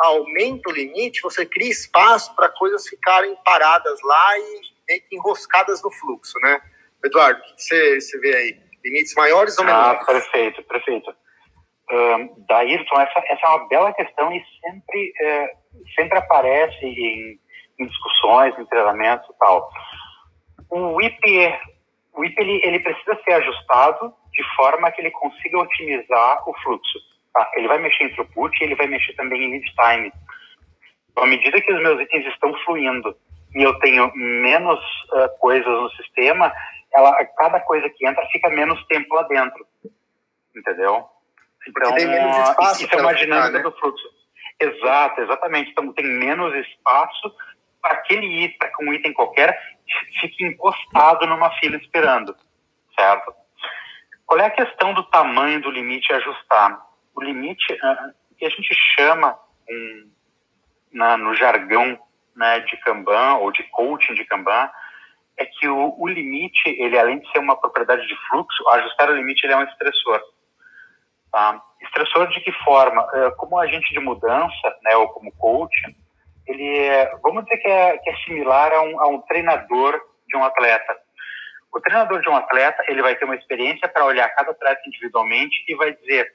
aumenta o limite, você cria espaço para coisas ficarem paradas lá e meio que enroscadas no fluxo, né? Eduardo, o que você, você vê aí? Limites maiores ou ah, menores? Ah, perfeito, perfeito. Um, Daírton, essa, essa é uma bela questão e sempre, é, sempre aparece em, em, discussões, em treinamentos e tal. O IP, o IP ele, ele precisa ser ajustado de forma que ele consiga otimizar o fluxo. Tá? Ele vai mexer em throughput e ele vai mexer também em lead time. Então, à medida que os meus itens estão fluindo e eu tenho menos uh, coisas no sistema, ela, cada coisa que entra fica menos tempo lá dentro. Entendeu? Então, tem menos espaço isso é uma dinâmica né? do fluxo. Exato, exatamente. Então, tem menos espaço para aquele item, para um item qualquer fique encostado numa fila esperando, certo? Qual é a questão do tamanho do limite ajustar? O limite, uh, que a gente chama um, na, no jargão né, de Kanban ou de coaching de Kanban, é que o, o, limite, ele além de ser uma propriedade de fluxo, ajustar o limite ele é um estressor. Tá? Estressor de que forma? É, como agente de mudança, né, ou como coach, ele é, vamos dizer que é, que é similar a um, a um treinador de um atleta. O treinador de um atleta, ele vai ter uma experiência para olhar cada atleta individualmente e vai dizer,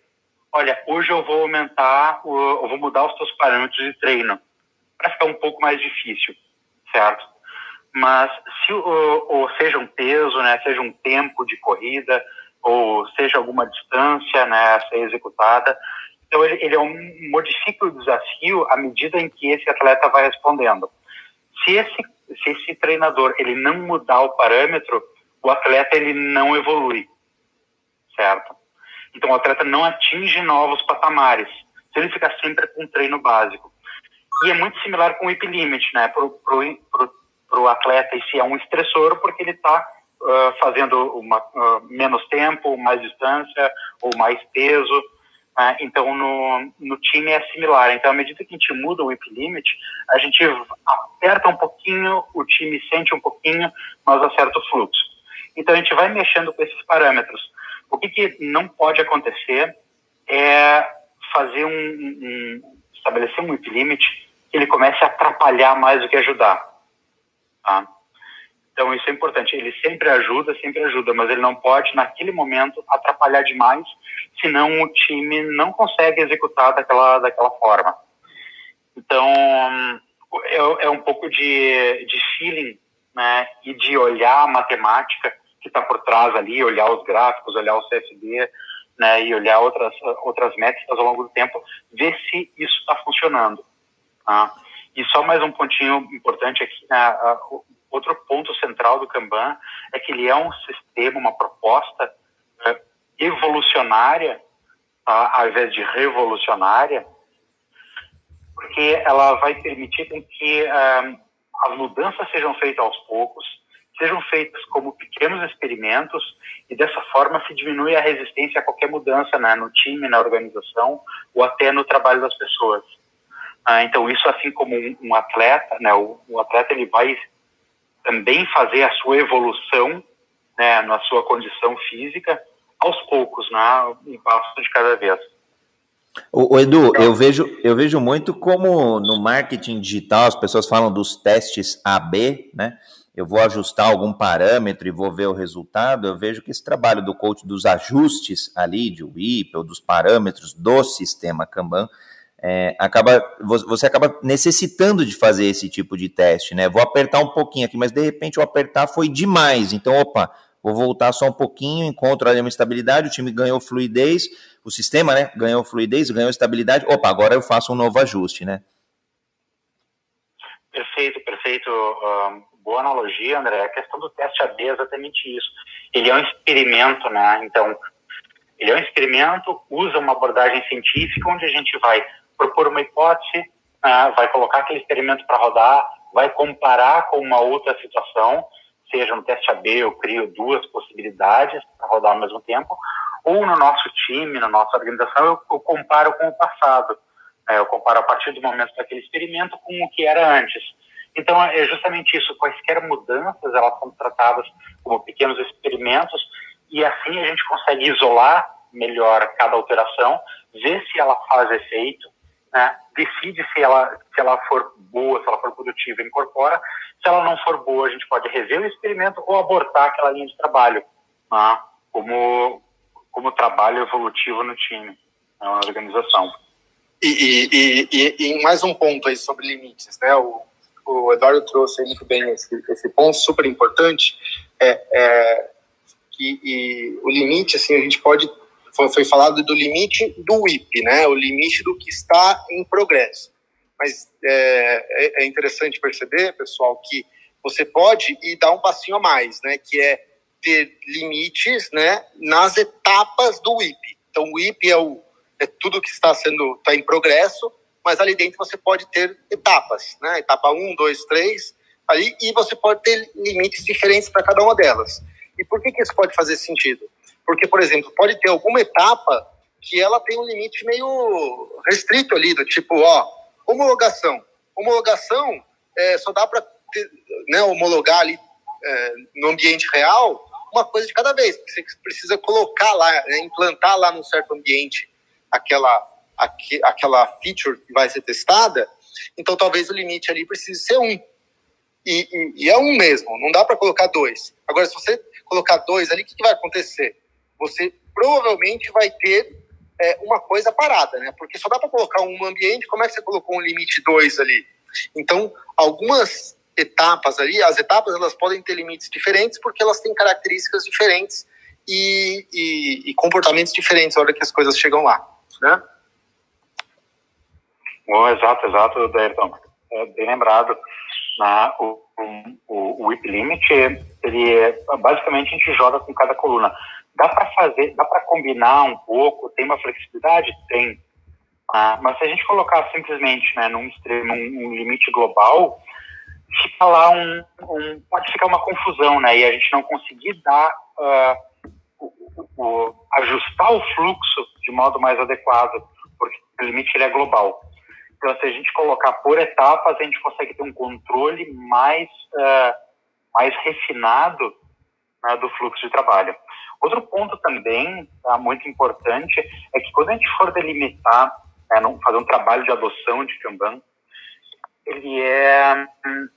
olha, hoje eu vou aumentar, eu vou mudar os seus parâmetros de treino para ficar um pouco mais difícil, certo? Mas se ou, ou seja um peso, né, seja um tempo de corrida, ou seja alguma distância né, a ser executada. Então, ele, ele é um, modifica o desafio à medida em que esse atleta vai respondendo. Se esse, se esse treinador ele não mudar o parâmetro, o atleta ele não evolui, certo? Então, o atleta não atinge novos patamares. Se ele ficar sempre com um treino básico. E é muito similar com o hip limit, né? Para o atleta, esse é um estressor porque ele está uh, fazendo uma, uh, menos tempo, mais distância ou mais peso. Uh, então, no, no time é similar. Então, à medida que a gente muda o whip limit, a gente aperta um pouquinho, o time sente um pouquinho, mas acerta o fluxo. Então, a gente vai mexendo com esses parâmetros. O que, que não pode acontecer é fazer um, um estabelecer um whip limit que ele comece a atrapalhar mais do que ajudar. Tá? Então isso é importante. Ele sempre ajuda, sempre ajuda, mas ele não pode naquele momento atrapalhar demais, senão o time não consegue executar daquela daquela forma. Então é, é um pouco de, de feeling, né, e de olhar a matemática que está por trás ali, olhar os gráficos, olhar o CFD, né, e olhar outras outras métricas ao longo do tempo, ver se isso está funcionando. Tá? E só mais um pontinho importante aqui, né, Outro ponto central do Kanban é que ele é um sistema, uma proposta é, evolucionária, tá? ao invés de revolucionária, porque ela vai permitir que uh, as mudanças sejam feitas aos poucos, sejam feitas como pequenos experimentos e dessa forma se diminui a resistência a qualquer mudança né, no time, na organização ou até no trabalho das pessoas. Ah, então isso assim como um, um atleta, né, o, o, atleta ele vai também fazer a sua evolução né, na sua condição física aos poucos, né, um passo de cada vez. O, o, Edu, eu vejo, eu vejo muito como no marketing digital as pessoas falam dos testes AB, né? Eu vou ajustar algum parâmetro e vou ver o resultado. Eu vejo que esse trabalho do coach dos ajustes ali, de WIP, ou dos parâmetros do sistema Kanban, é, acaba, você acaba necessitando de fazer esse tipo de teste, né? Vou apertar um pouquinho aqui, mas de repente o apertar foi demais. Então, opa, vou voltar só um pouquinho, encontro ali uma estabilidade, o time ganhou fluidez, o sistema, né? Ganhou fluidez, ganhou estabilidade. Opa, agora eu faço um novo ajuste, né? Perfeito, perfeito. Uh, boa analogia, André. A questão do teste AB é exatamente isso. Ele é um experimento, né? Então, ele é um experimento, usa uma abordagem científica onde a gente vai propor uma hipótese, uh, vai colocar aquele experimento para rodar, vai comparar com uma outra situação, seja no teste AB eu crio duas possibilidades para rodar ao mesmo tempo, ou no nosso time, na nossa organização, eu, eu comparo com o passado. Né? Eu comparo a partir do momento daquele experimento com o que era antes. Então, é justamente isso. Quaisquer mudanças, elas são tratadas como pequenos experimentos e assim a gente consegue isolar melhor cada alteração, ver se ela faz efeito, né? decide se ela, se ela for boa, se ela for produtiva, incorpora. Se ela não for boa, a gente pode rever o experimento ou abortar aquela linha de trabalho, né? como, como trabalho evolutivo no time, né? na organização. E, e, e, e, mais um ponto aí sobre limites, né? O, o Eduardo trouxe muito bem esse, esse ponto super importante, é, é que o limite, assim, a gente pode foi, foi falado do limite do WIP, né? O limite do que está em progresso. Mas é, é, é interessante perceber, pessoal, que você pode ir dar um passinho a mais, né? Que é ter limites, né? Nas etapas do WIP. Então, o WIP é o é tudo que está sendo está em progresso, mas ali dentro você pode ter etapas, né? Etapa 1, 2, 3, ali, e você pode ter limites diferentes para cada uma delas. E por que, que isso pode fazer sentido? Porque, por exemplo, pode ter alguma etapa que ela tem um limite meio restrito ali, do tipo, ó, homologação. Homologação é, só dá para né, homologar ali é, no ambiente real uma coisa de cada vez. Você precisa colocar lá, né, implantar lá num certo ambiente aquela, aqu, aquela feature que vai ser testada. Então, talvez o limite ali precise ser um. E, e, e é um mesmo, não dá para colocar dois. Agora, se você colocar dois ali, o que, que vai acontecer? Você provavelmente vai ter é, uma coisa parada, né? Porque só dá para colocar um ambiente, como é que você colocou um limite dois ali? Então, algumas etapas ali, as etapas elas podem ter limites diferentes porque elas têm características diferentes e, e, e comportamentos diferentes na hora que as coisas chegam lá, né? Bom, exato, exato, Dairton. É bem lembrado. Na, o, o, o whip limit, ele é, basicamente a gente joga com cada coluna. Dá para fazer, dá para combinar um pouco, tem uma flexibilidade? Tem. Ah, mas se a gente colocar simplesmente né, num, extremo, um limite global, fica lá um, um, pode ficar uma confusão, né? E a gente não conseguir dar, uh, o, o, ajustar o fluxo de modo mais adequado, porque o limite ele é global. Então, se a gente colocar por etapas, a gente consegue ter um controle mais, uh, mais refinado né, do fluxo de trabalho. Outro ponto também tá, muito importante é que quando a gente for delimitar, né, fazer um trabalho de adoção de Kanban, ele é hum,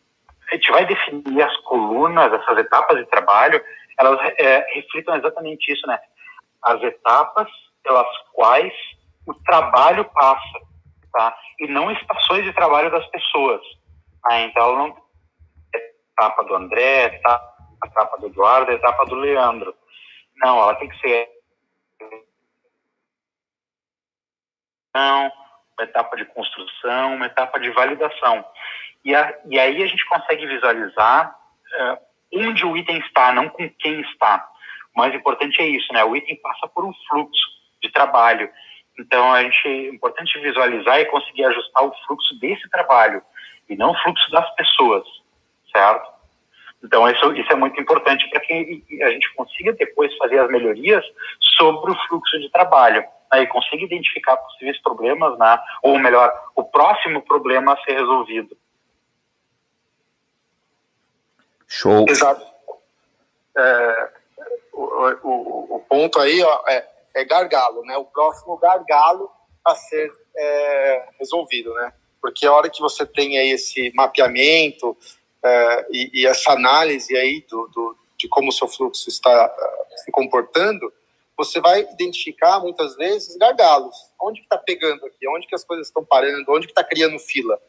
a gente vai definir as colunas, essas etapas de trabalho, elas é, reflitam exatamente isso, né? As etapas pelas quais o trabalho passa, tá? E não estações de trabalho das pessoas. Ah, então, não é etapa do André, etapa, etapa do Eduardo, etapa do Leandro. Não, ela tem que ser uma etapa de construção, uma etapa de validação. E, a, e aí a gente consegue visualizar uh, onde o item está, não com quem está. O mais importante é isso, né? O item passa por um fluxo de trabalho. Então, a gente, é importante visualizar e conseguir ajustar o fluxo desse trabalho e não o fluxo das pessoas, certo? Então, isso, isso é muito importante para que a gente consiga depois fazer as melhorias sobre o fluxo de trabalho né, e consiga identificar possíveis problemas, né, ou melhor, o próximo problema a ser resolvido. Show. Exato. É, o, o, o, ponto aí ó, é, é, gargalo, né? O próximo gargalo a ser é, resolvido, né? Porque a hora que você tem aí esse mapeamento é, e, e, essa análise aí do, do, de como o seu fluxo está uh, se comportando, você vai identificar muitas vezes gargalos. Onde que está pegando aqui? Onde que as coisas estão parando? Onde que está criando fila?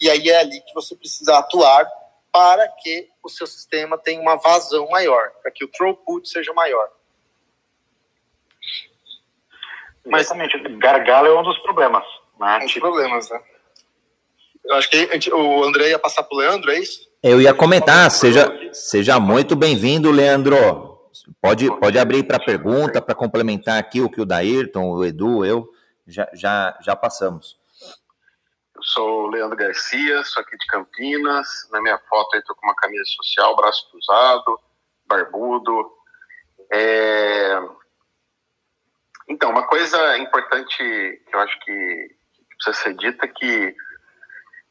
E aí é ali que você precisa atuar para que o seu sistema tenha uma vazão maior, para que o throughput seja maior. Mas, Exatamente, gargalo é um dos problemas. Né? Um dos tipo... problemas, né? Eu acho que gente, o André ia passar para o Leandro, é isso? Eu ia comentar, seja, seja muito bem-vindo, Leandro. Pode, pode abrir para pergunta, para complementar aqui o que o Daírton, o Edu, eu já, já, já passamos sou o Leandro Garcia, sou aqui de Campinas. Na minha foto aí estou com uma camisa social, braço cruzado, barbudo. É... Coisa importante que eu acho que, precisa ser dita é que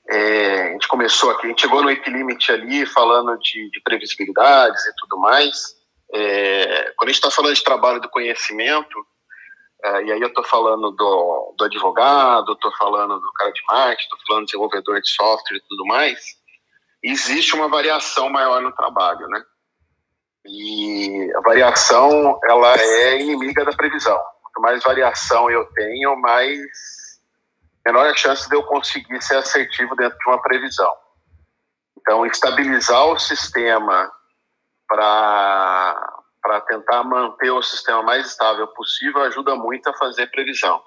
é, a gente começou aqui, a gente chegou no epilimit ali falando de, de previsibilidades e tudo mais. É, quando a gente está falando de trabalho do conhecimento, é, e aí eu estou falando do, do advogado, estou falando do cara de marketing, estou falando do desenvolvedor de software e tudo mais, existe uma variação maior no trabalho, né? E a variação, ela é inimiga da previsão. Quanto mais variação eu tenho, mais menor a chance de eu conseguir ser assertivo dentro de uma previsão. Então, estabilizar o sistema para tentar manter o sistema mais estável possível ajuda muito a fazer previsão.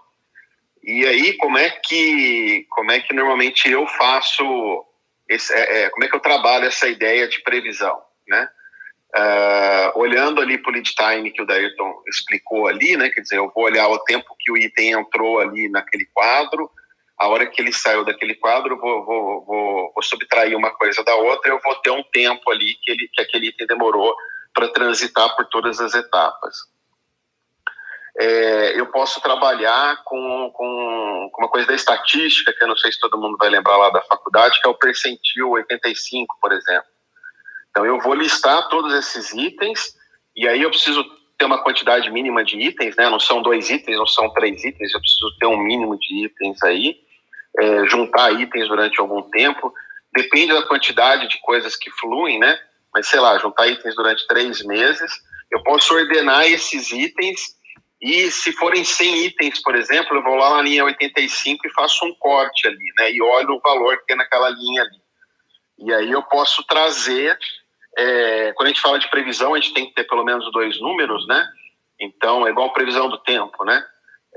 E aí, como é que, como é que normalmente eu faço, esse, é, é como é que eu trabalho essa ideia de previsão, né? Uh, olhando ali para o lead time que o Dayrton explicou ali, né? Quer dizer, eu vou olhar o tempo que o item entrou ali naquele quadro, a hora que ele saiu daquele quadro, vou, vou, vou, vou subtrair uma coisa da outra, eu vou ter um tempo ali que, ele, que aquele item demorou para transitar por todas as etapas. É, eu posso trabalhar com, com, com, uma coisa da estatística, que eu não sei se todo mundo vai lembrar lá da faculdade, que é o percentil 85, por exemplo. Então, eu vou listar todos esses itens, e aí eu preciso ter uma quantidade mínima de itens, né? Não são dois itens, não são três itens, eu preciso ter um mínimo de itens aí é, juntar itens durante algum tempo. Depende da quantidade de coisas que fluem, né? Mas sei lá, juntar itens durante três meses. Eu posso ordenar esses itens e se forem 100 itens, por exemplo, eu vou lá na linha 85 e faço um corte ali, né? E olho o valor que tem naquela linha ali. E aí eu posso trazer. É, quando a gente fala de previsão, a gente tem que ter pelo menos dois números, né? Então, é igual previsão do tempo, né?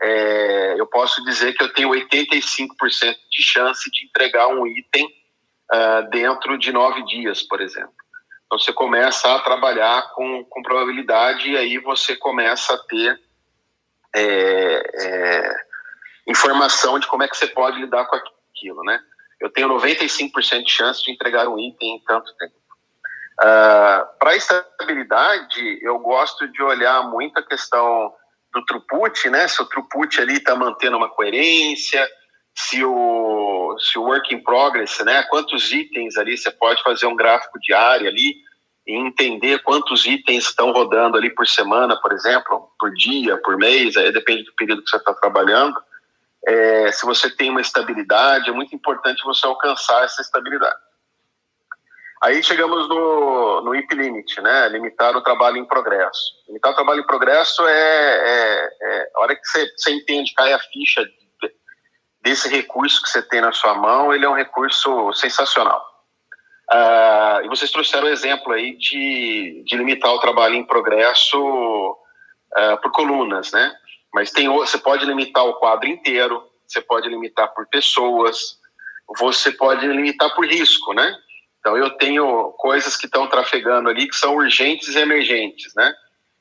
é, eu posso dizer que eu tenho 85% de chance de entregar um item uh, dentro de nove dias, por exemplo. Então você começa a trabalhar com, com probabilidade e aí você começa a ter é, é, informação de como é que você pode lidar com aquilo, né? Eu tenho 95% de chance de entregar um item em tanto tempo. Uh, ah, Para estabilidade, eu gosto de olhar muito a questão do throughput, né? Se o throughput ali está mantendo uma coerência, se o, se o work in progress, né? Quantos itens ali você pode fazer um gráfico diário ali e entender quantos itens estão rodando ali por semana, por exemplo, por dia, por mês, aí depende do período que você está trabalhando. É, se você tem uma estabilidade, é muito importante você alcançar essa estabilidade. Aí chegamos no, no IP limit, né? Limitar o trabalho em progresso. Limitar o trabalho em progresso é, é, é a hora que você, você entende, cai a ficha desse recurso que você tem na sua mão, ele é um recurso sensacional. Uh, e vocês trouxeram o exemplo aí de, de limitar o trabalho em progresso uh, por colunas, né? Mas tem, você pode limitar o quadro inteiro, você pode limitar por pessoas, você pode limitar por risco, né? Então eu tenho coisas que estão trafegando ali que são urgentes e emergentes, né?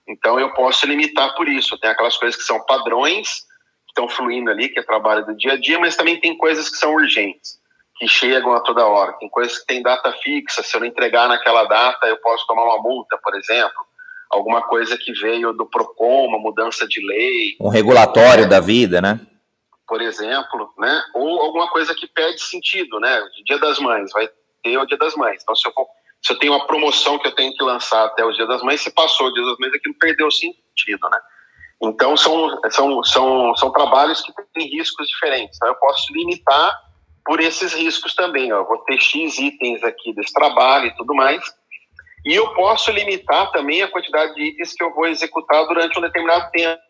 Então eu posso limitar por isso. Tem aquelas coisas que são padrões, que estão fluindo ali, que é trabalho do dia a dia, mas também tem coisas que são urgentes, que chegam a toda hora. Tem coisas que têm data fixa, se eu não entregar naquela data, eu posso tomar uma multa, por exemplo. Alguma coisa que veio do PROCON, uma mudança de lei. Um regulatório da vida, né? Por exemplo, né? Ou alguma coisa que perde sentido, né? Dia das Mães, vai ter o Dia das Mães. Então, se eu, se eu tenho uma promoção que eu tenho que lançar até o Dia das Mães, se passou o Dia das Mães, aquilo perdeu sentido, né? Então, são, são, são, são trabalhos que têm riscos diferentes. Então, eu posso limitar por esses riscos também. Ó. Eu vou ter X itens aqui desse trabalho e tudo mais. E eu posso limitar também a quantidade de itens que eu vou executar durante um determinado tempo.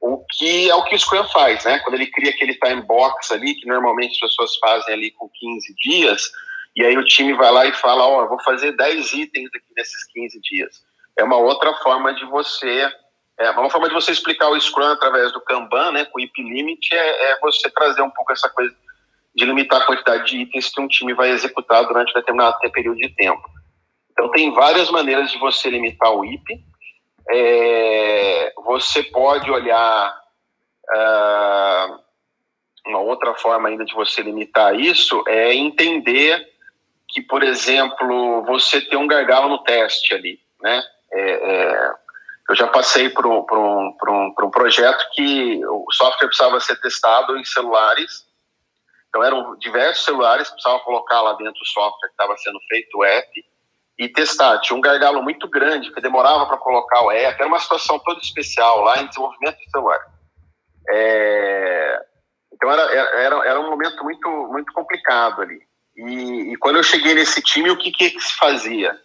O que é o que o Scrum faz, né? Quando ele cria aquele time box ali, que normalmente as pessoas fazem ali com 15 dias, e aí o time vai lá e fala, ó, oh, vou fazer 10 itens aqui nesses 15 dias. É uma outra forma de você, é uma forma de você explicar o Scrum através do Kanban, né, com o IP Limit, é, é você trazer um pouco essa coisa de limitar a quantidade de itens que um time vai executar durante determinado período de tempo. Então tem várias maneiras de você limitar o IP. É, você pode olhar uh, uma outra forma ainda de você limitar isso é entender que, por exemplo, você tem um gargalo no teste ali, né? É, é, eu já passei por um, por, um, por, um, por um projeto que o software precisava ser testado em celulares Então eram diversos celulares, precisava colocar lá dentro o software que estava sendo feito, o app, e testar. Tinha um gargalo muito grande, que demorava para colocar o app, era uma situação toda especial lá em desenvolvimento de celular. É... Então era, era, era um momento muito, muito complicado ali. E, e quando eu cheguei nesse time, o que, que se fazia?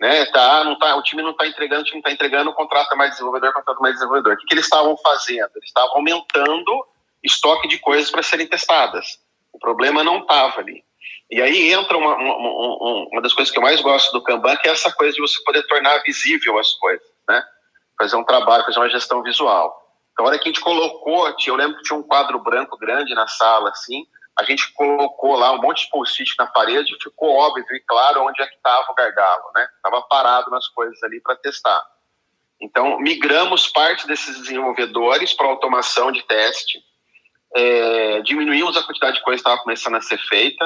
Né, tá, não tá, o time não está entregando, o time está entregando, contrata mais desenvolvedor, contrata mais desenvolvedor. O que, que eles estavam fazendo? Eles estavam aumentando estoque de coisas para serem testadas. O problema não estava ali. E aí entra uma, uma, uma, das coisas que eu mais gosto do Kanban, que é essa coisa de você poder tornar visível as coisas, né? Fazer um trabalho, fazer uma gestão visual. Então, a hora que a gente colocou, eu lembro que tinha um quadro branco grande na sala, assim, a gente colocou lá um monte de post-it na parede, ficou óbvio e claro onde é que estava o gargalo, né? Estava parado nas coisas ali para testar. Então, migramos parte desses desenvolvedores para automação de teste, é, diminuímos a quantidade de coisa que estava começando a ser feita.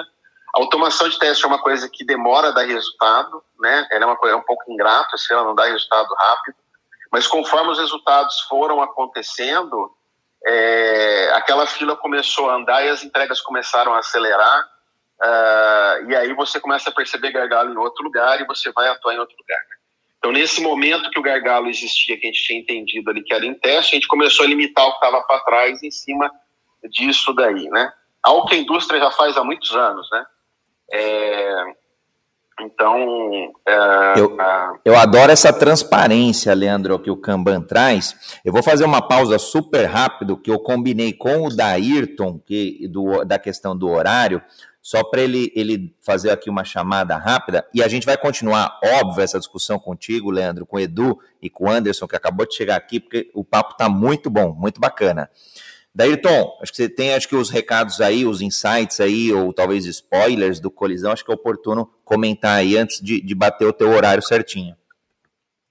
A automação de teste é uma coisa que demora a dar resultado, né? Ela é uma coisa é um pouco ingrata, se assim, ela não dá resultado rápido. Mas conforme os resultados foram acontecendo, é, aquela fila começou a andar e as entregas começaram a acelerar. Uh, e aí você começa a perceber gargalo em outro lugar e você vai atuar em outro lugar. Então, nesse momento que o gargalo existia, que a gente tinha entendido ali que era em teste, a gente começou a limitar o que estava para trás em cima disso daí, né? Algo que a indústria já faz há muitos anos, né? É, então. É, eu, eu adoro essa transparência, Leandro, que o Kanban traz. Eu vou fazer uma pausa super rápido, que eu combinei com o Dairton, que, do, da questão do horário, só para ele, ele fazer aqui uma chamada rápida. E a gente vai continuar, óbvio, essa discussão contigo, Leandro, com o Edu e com o Anderson, que acabou de chegar aqui, porque o papo está muito bom, muito bacana. Dairton, acho que você tem acho que os recados aí, os insights aí, ou talvez spoilers do colisão, acho que é oportuno comentar aí antes de, de bater o teu horário certinho.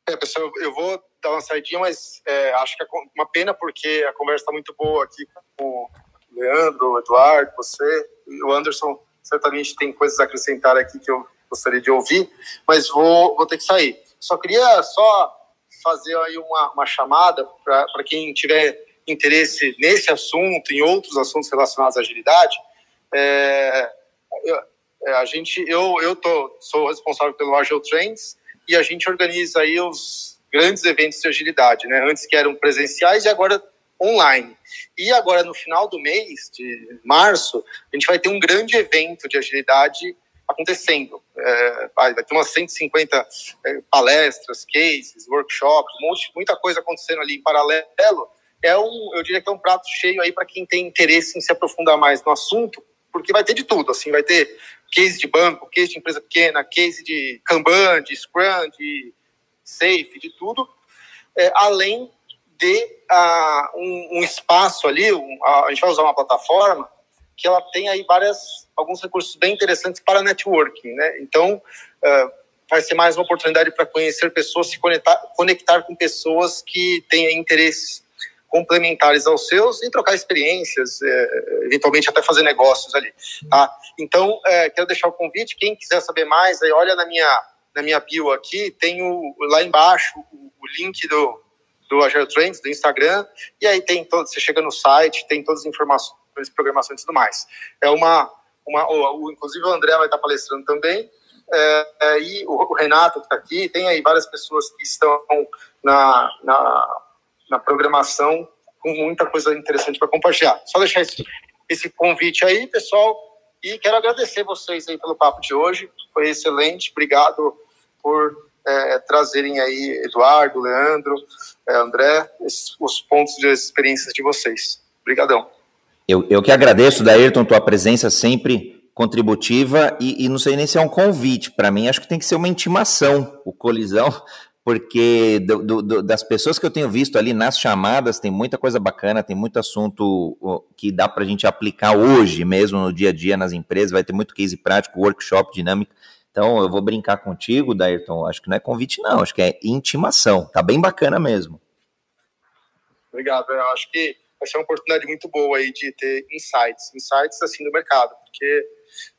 É, pessoal, eu vou dar uma saidinha, mas é, acho que é uma pena porque a conversa está muito boa aqui com o Leandro, o Eduardo, você e o Anderson. Certamente tem coisas a acrescentar aqui que eu gostaria de ouvir, mas vou, vou ter que sair. Só queria só fazer aí uma, uma chamada para quem tiver interesse nesse assunto, em outros assuntos relacionados à agilidade, é, é, a gente, eu, eu tô, sou responsável pelo Agile Trends e a gente organiza aí os grandes eventos de agilidade, né? Antes que eram presenciais e agora online. E agora no final do mês de março, a gente vai ter um grande evento de agilidade acontecendo. É, vai ter umas 150 é, palestras, cases, workshops, um monte, muita coisa acontecendo ali em paralelo é um, eu diria que é um prato cheio aí para quem tem interesse em se aprofundar mais no assunto, porque vai ter de tudo, assim, vai ter case de banco, case de empresa pequena, case de Kanban, de Scrum, de Safe, de tudo, é, além de uh, um, um, espaço ali, um, a, a gente vai usar uma plataforma que ela tem aí várias, alguns recursos bem interessantes para networking, né? Então, uh, vai ser mais uma oportunidade para conhecer pessoas, se conectar, conectar com pessoas que têm interesses complementares aos seus e trocar experiências, é, eventualmente até fazer negócios ali. Tá? Então, é, quero deixar o convite, quem quiser saber mais, aí olha na minha, na minha bio aqui, tem o, lá embaixo o, o link do, do Agile Trends, do Instagram, e aí tem todo, você chega no site, tem todas as informações, programação e tudo mais. É uma, uma o, inclusive o André vai estar palestrando também, é, é, e o, o Renato que está aqui, tem aí várias pessoas que estão na, na na programação com muita coisa interessante para compartilhar. Só deixar esse, esse convite aí, pessoal, e quero agradecer vocês aí pelo papo de hoje, foi excelente, obrigado por é, trazerem aí Eduardo, Leandro, é, André, esses, os pontos de experiências de vocês. Obrigadão. Eu, eu que agradeço, Dairton, tua presença sempre contributiva e, e não sei nem se é um convite, para mim acho que tem que ser uma intimação, o Colisão porque do, do, das pessoas que eu tenho visto ali nas chamadas, tem muita coisa bacana, tem muito assunto que dá para a gente aplicar hoje mesmo no dia a dia nas empresas, vai ter muito case prático, workshop, dinâmica. Então, eu vou brincar contigo, Dairton, acho que não é convite não, acho que é intimação, tá bem bacana mesmo. Obrigado, eu acho que vai ser uma oportunidade muito boa aí de ter insights, insights assim do mercado, porque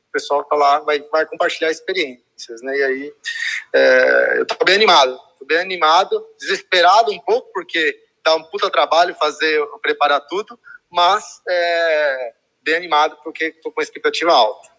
o pessoal tá lá, vai, vai compartilhar experiências, né, e aí é, eu tô bem animado, Tô bem animado, desesperado um pouco, porque dá um puta trabalho fazer, preparar tudo, mas é, bem animado porque estou com a expectativa alta.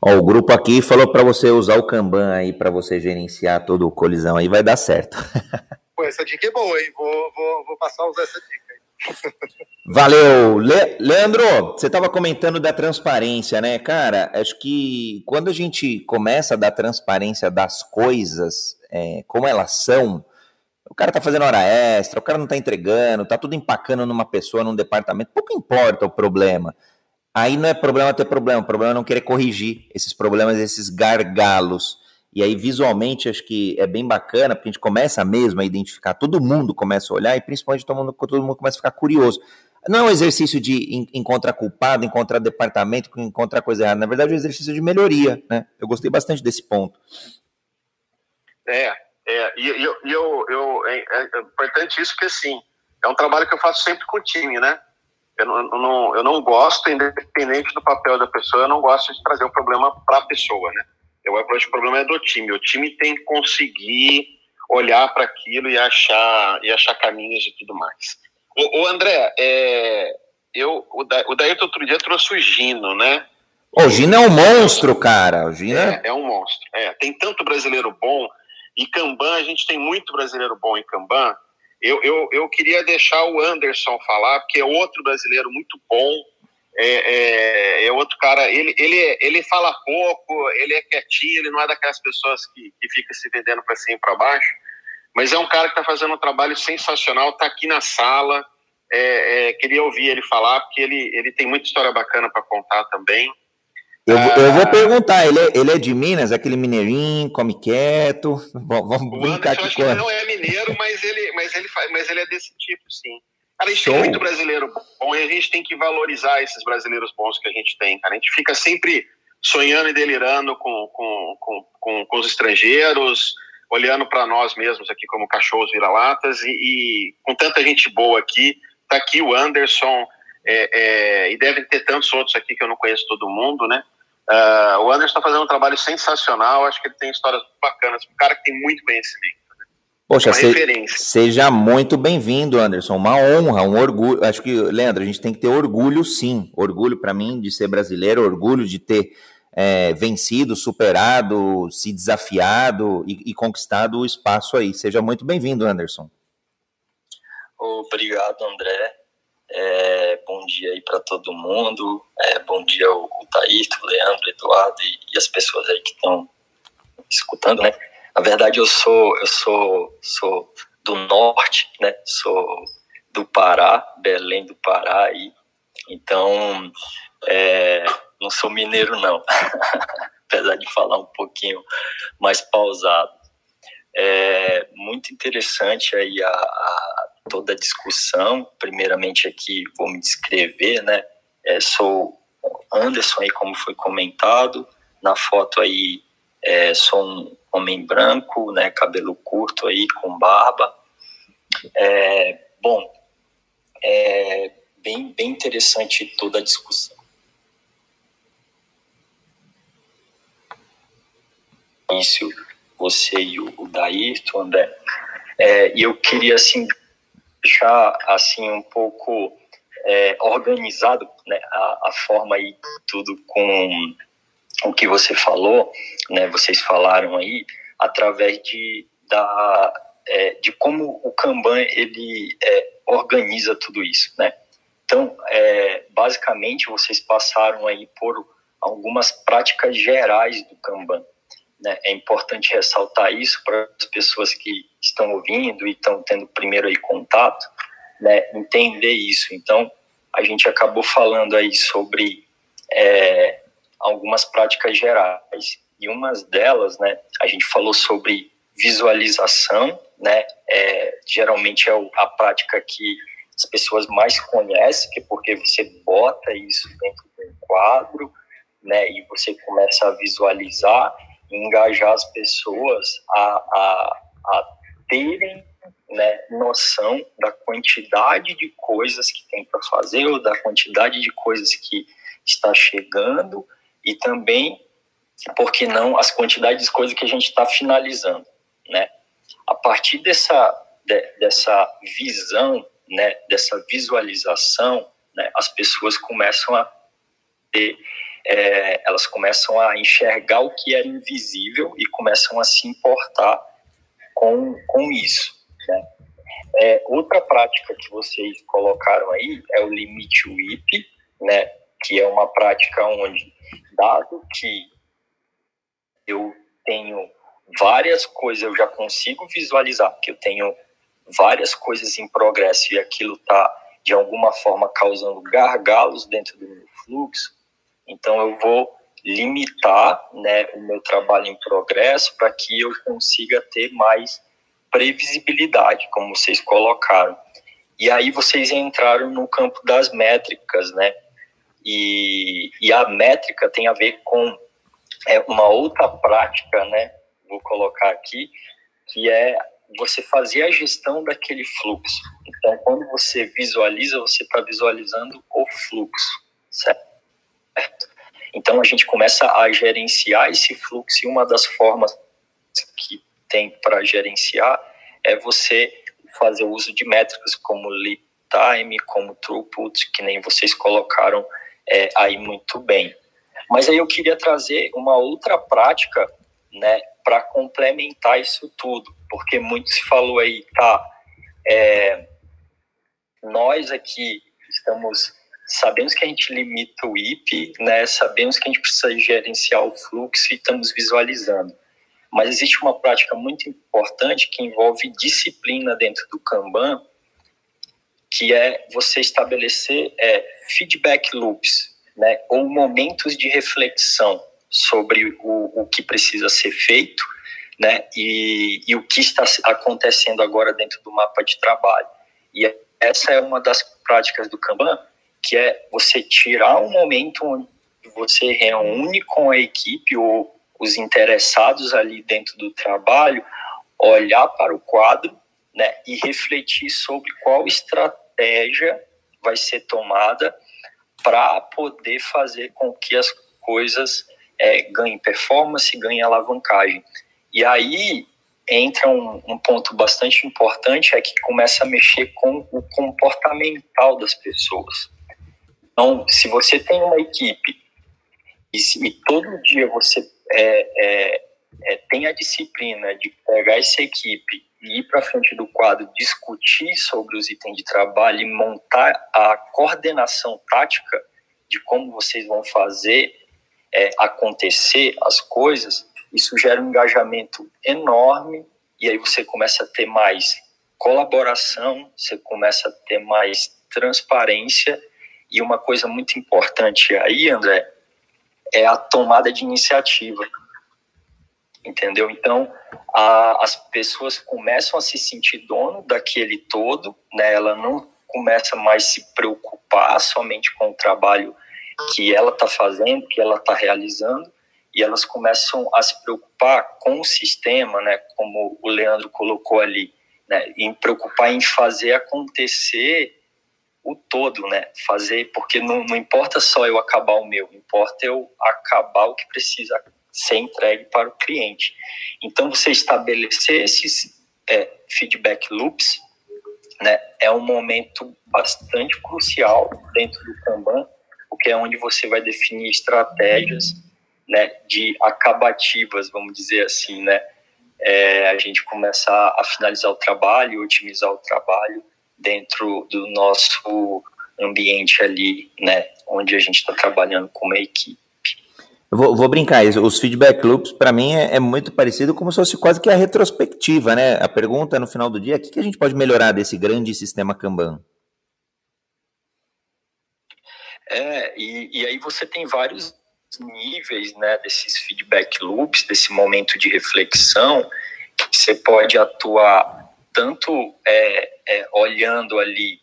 Ó, o grupo aqui falou para você usar o Kanban aí para você gerenciar todo o colisão aí, vai dar certo. [laughs] Pô, essa dica é boa, hein? Vou, vou, vou passar a usar essa dica. [laughs] Valeu. Le Leandro, você estava comentando da transparência, né? Cara, acho que quando a gente começa a dar transparência das coisas, é, como elas são, o cara tá fazendo hora extra, o cara não tá entregando, tá tudo empacando numa pessoa, num departamento, pouco importa o problema. Aí não é problema ter problema, o problema é não querer corrigir esses problemas, esses gargalos. E aí, visualmente, acho que é bem bacana, porque a gente começa mesmo a identificar, todo mundo começa a olhar, e principalmente todo mundo, todo mundo começa a ficar curioso. Não é um exercício de encontrar culpado, encontrar departamento, encontrar coisa errada. Na verdade, é um exercício de melhoria, né? Eu gostei bastante desse ponto. É, é e, eu, eu, eu, é, é importante isso que, assim, é um trabalho que eu faço sempre com o time, né? Eu não, eu não, eu não gosto, independente do papel da pessoa, eu não gosto de trazer o problema para a pessoa, né? Eu acho que o problema é do time. O time tem que conseguir olhar para aquilo e achar, e achar caminhos e tudo mais. O, o André, é, eu, o, da, o Daíto outro dia trouxe o Gino, né? O Gino é um monstro, cara. O Gino é, é um monstro. É, tem tanto brasileiro bom. E Kanban, a gente tem muito brasileiro bom em Kanban. Eu, eu, eu queria deixar o Anderson falar, porque é outro brasileiro muito bom. É, é, é, outro cara, ele, ele, ele fala pouco, ele é quietinho, ele não é daquelas pessoas que, que fica se vendendo para cima e para baixo, mas é um cara que está fazendo um trabalho sensacional, está aqui na sala. É, é, queria ouvir ele falar, porque ele, ele tem muita história bacana para contar também. Eu, ah, eu, vou perguntar, ele é, ele é de Minas, aquele mineirinho, come quieto. Vamos brincar aqui com ele. não é mineiro, mas ele, mas, ele, mas ele é desse tipo, sim. Cara, a gente Show. tem muito brasileiro bom e a gente tem que valorizar esses brasileiros bons que a gente tem, cara. A gente fica sempre sonhando e delirando com, com, com, com, com os estrangeiros, olhando para nós mesmos aqui como cachorros vira-latas e, e, com tanta gente boa aqui. Tá aqui o Anderson é, é, e devem ter tantos outros aqui que eu não conheço todo mundo, né? Uh, o Anderson está fazendo um trabalho sensacional, acho que ele tem histórias bacanas, um cara que tem muito conhecimento. Né? Poxa, se, seja muito bem-vindo, Anderson. Uma honra, um orgulho. Acho que, Leandro, a gente tem que ter orgulho, sim. Orgulho para mim de ser brasileiro, orgulho de ter é, vencido, superado, se desafiado e, e conquistado o espaço aí. Seja muito bem-vindo, Anderson. Obrigado, André. É, bom dia aí para todo mundo. É, bom dia ao, ao Taíto, Leandro, Eduardo e, e, as pessoas aí que estão escutando, né? Na verdade, eu sou eu sou sou do norte, né? Sou do Pará, Belém do Pará aí. Então, é, não sou mineiro não. [laughs] Apesar de falar um pouquinho mais pausado. É muito interessante aí a, a toda a discussão. Primeiramente aqui vou me descrever, né? É, sou Anderson aí, como foi comentado. Na foto aí é, sou um homem branco, né? Cabelo curto aí, com barba. É, bom, é bem, bem interessante toda a discussão. Início, você e o, o Daírto, André. É, e eu queria, assim, deixar assim um pouco é, organizado né, a, a, forma aí tudo com o que você falou, né, vocês falaram aí através de da é, de como o Kanban ele é, organiza tudo isso, né? Então, é, basicamente vocês passaram aí por algumas práticas gerais do Kanban. Né? É importante ressaltar isso para as pessoas que estão ouvindo e estão tendo primeiro aí contato, né, entender isso. Então, a gente acabou falando aí sobre é, algumas práticas gerais e umas delas, né, a gente falou sobre visualização, né, é, geralmente é a prática que as pessoas mais conhecem, que é porque você bota isso dentro de um quadro, né, e você começa a visualizar engajar as pessoas a, a, a terem né, noção da quantidade de coisas que tem para fazer ou da quantidade de coisas que está chegando e também, por que não, as quantidades de coisas que a gente está finalizando, né? A partir dessa, de, dessa visão, né, dessa visualização, né, as pessoas começam a é, elas começam a enxergar o que era invisível e começam a se importar com, com isso. Né? É, outra prática que vocês colocaram aí é o limite WIP, né, que é uma prática onde, dado que eu tenho várias coisas, eu já consigo visualizar que eu tenho várias coisas em progresso e aquilo está, de alguma forma, causando gargalos dentro do meu fluxo, então eu vou limitar né, o meu trabalho em progresso para que eu consiga ter mais previsibilidade, como vocês colocaram. E aí vocês entraram no campo das métricas, né? E, e a métrica tem a ver com é, uma outra prática, né? Vou colocar aqui, que é você fazer a gestão daquele fluxo. Então, quando você visualiza, você está visualizando o fluxo, certo? Então, a gente começa a gerenciar esse fluxo e uma das formas que tem para gerenciar é você fazer uso de métricas como lead time, como throughput, que nem vocês colocaram é, aí muito bem. Mas aí eu queria trazer uma outra prática, né, para complementar isso tudo, porque muito se falou aí, tá? É, nós aqui estamos sabemos que a gente limita o IP, né? Sabemos que a gente precisa gerenciar o fluxo e estamos visualizando. Mas existe uma prática muito importante que envolve disciplina dentro do Kanban, que é você estabelecer é, feedback loops, né, ou momentos de reflexão sobre o, o que precisa ser feito né, e, e o que está acontecendo agora dentro do mapa de trabalho. E essa é uma das práticas do Kanban, que é você tirar um momento onde você reúne com a equipe ou os interessados ali dentro do trabalho olhar para o quadro né, e refletir sobre qual estratégia vai ser tomada para poder fazer com que as coisas é, ganhem performance, ganhem alavancagem. E aí entra um, um, ponto bastante importante, é que começa a mexer com o comportamental das pessoas. Então, se você tem uma equipe e, se, e todo dia você é, é, é, tem a disciplina de pegar essa equipe e ir para frente do quadro, discutir sobre os itens de trabalho e montar a coordenação tática de como vocês vão fazer é, acontecer as coisas, isso gera um engajamento enorme e aí você começa a ter mais colaboração, você começa a ter mais transparência e uma coisa muito importante aí, André, é a tomada de iniciativa. Entendeu? Então, a, as pessoas começam a se sentir dono daquele todo, né? Ela não começa mais a se preocupar somente com o trabalho que ela está fazendo, que ela está realizando, e elas começam a se preocupar com o sistema, né? Como o Leandro colocou ali, né? Em preocupar em fazer acontecer o todo, né? Fazer, porque não, não importa só eu acabar o meu, importa eu acabar o que precisa ser entregue para o cliente. Então, você estabelecer esses é, feedback loops, né? É um momento bastante crucial dentro do Kanban, porque é onde você vai definir estratégias, né? De acabativas, vamos dizer assim, né? É, a gente começar a finalizar o trabalho, otimizar o trabalho, dentro do nosso ambiente ali, né, onde a gente está trabalhando como equipe. Vou, vou, brincar, os feedback loops para mim é, é, muito parecido como se fosse quase que a retrospectiva, né? A pergunta no final do dia, o que, que a gente pode melhorar desse grande sistema Kanban? É, e, e aí você tem vários níveis, né, desses feedback loops, desse momento de reflexão, que você pode atuar tanto é, é, olhando ali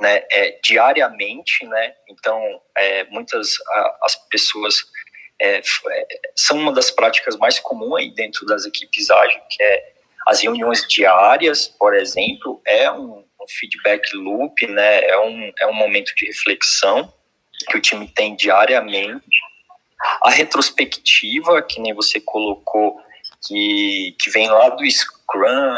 né, é, diariamente, né? Então, é, muitas a, as pessoas é, é, são uma das práticas mais comuns aí dentro das equipes ágeis, que é as reuniões diárias, por exemplo, é um, um, feedback loop, né? É um, é um momento de reflexão que o time tem diariamente. A retrospectiva, que nem você colocou, que, que vem lá do Scrum,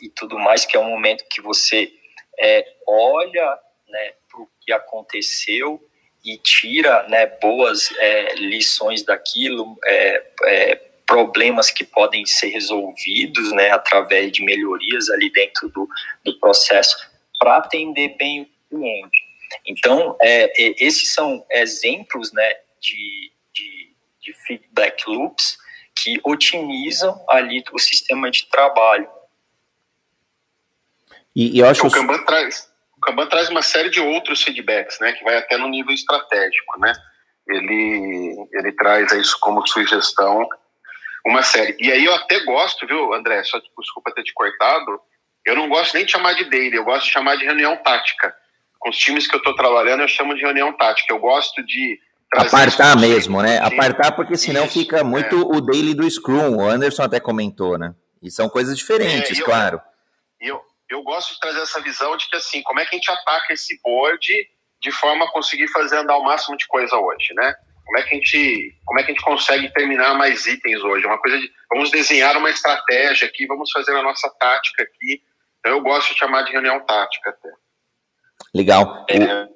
e tudo mais, que é um momento que você é, olha né, para o que aconteceu e tira né, boas é, lições daquilo, é, é, problemas que podem ser resolvidos né, através de melhorias ali dentro do, do processo para atender bem o cliente. Então, é, esses são exemplos né, de, de, de feedback loops que otimizam ali o sistema de trabalho. E, e eu acho o Kanban traz o Kanban traz uma série de outros feedbacks, né, que vai até no nível estratégico, né? Ele ele traz isso como sugestão uma série. E aí eu até gosto, viu, André, só desculpa ter te cortado, eu não gosto nem de chamar de daily, eu gosto de chamar de reunião tática. Com os times que eu estou trabalhando, eu chamo de reunião tática. Eu gosto de Apartar mesmo, né? Apartar porque senão Isso, fica muito é. o daily do Scrum. O Anderson até comentou, né? E são coisas diferentes, é, eu, claro. Eu, eu gosto de trazer essa visão de que, assim, como é que a gente ataca esse board de forma a conseguir fazer andar o máximo de coisa hoje, né? Como é que a gente, como é que a gente consegue terminar mais itens hoje? Uma coisa de, vamos desenhar uma estratégia aqui, vamos fazer a nossa tática aqui. Então, eu gosto de chamar de reunião tática até. Legal. É,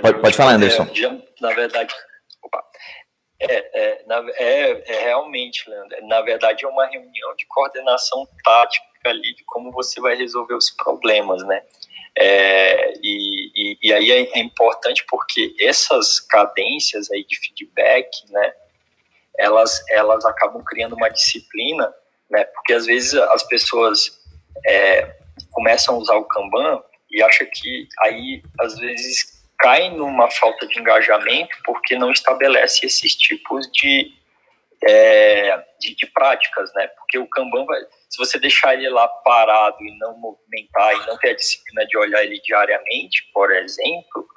Pode, pode falar, Anderson. É, na verdade, opa, é, é, é, é, realmente, Leandro, na verdade é uma reunião de coordenação tática ali de como você vai resolver os problemas, né? É, e, e, e, aí é, é, importante porque essas cadências aí de feedback, né, elas, elas acabam criando uma disciplina, né, porque às vezes as pessoas é, começam a usar o Kanban e acham que aí, às vezes, cai numa falta de engajamento porque não estabelece esses tipos de, é, de, de, práticas, né? Porque o Kanban, vai, se você deixar ele lá parado e não movimentar e não ter a disciplina de olhar ele diariamente, por exemplo,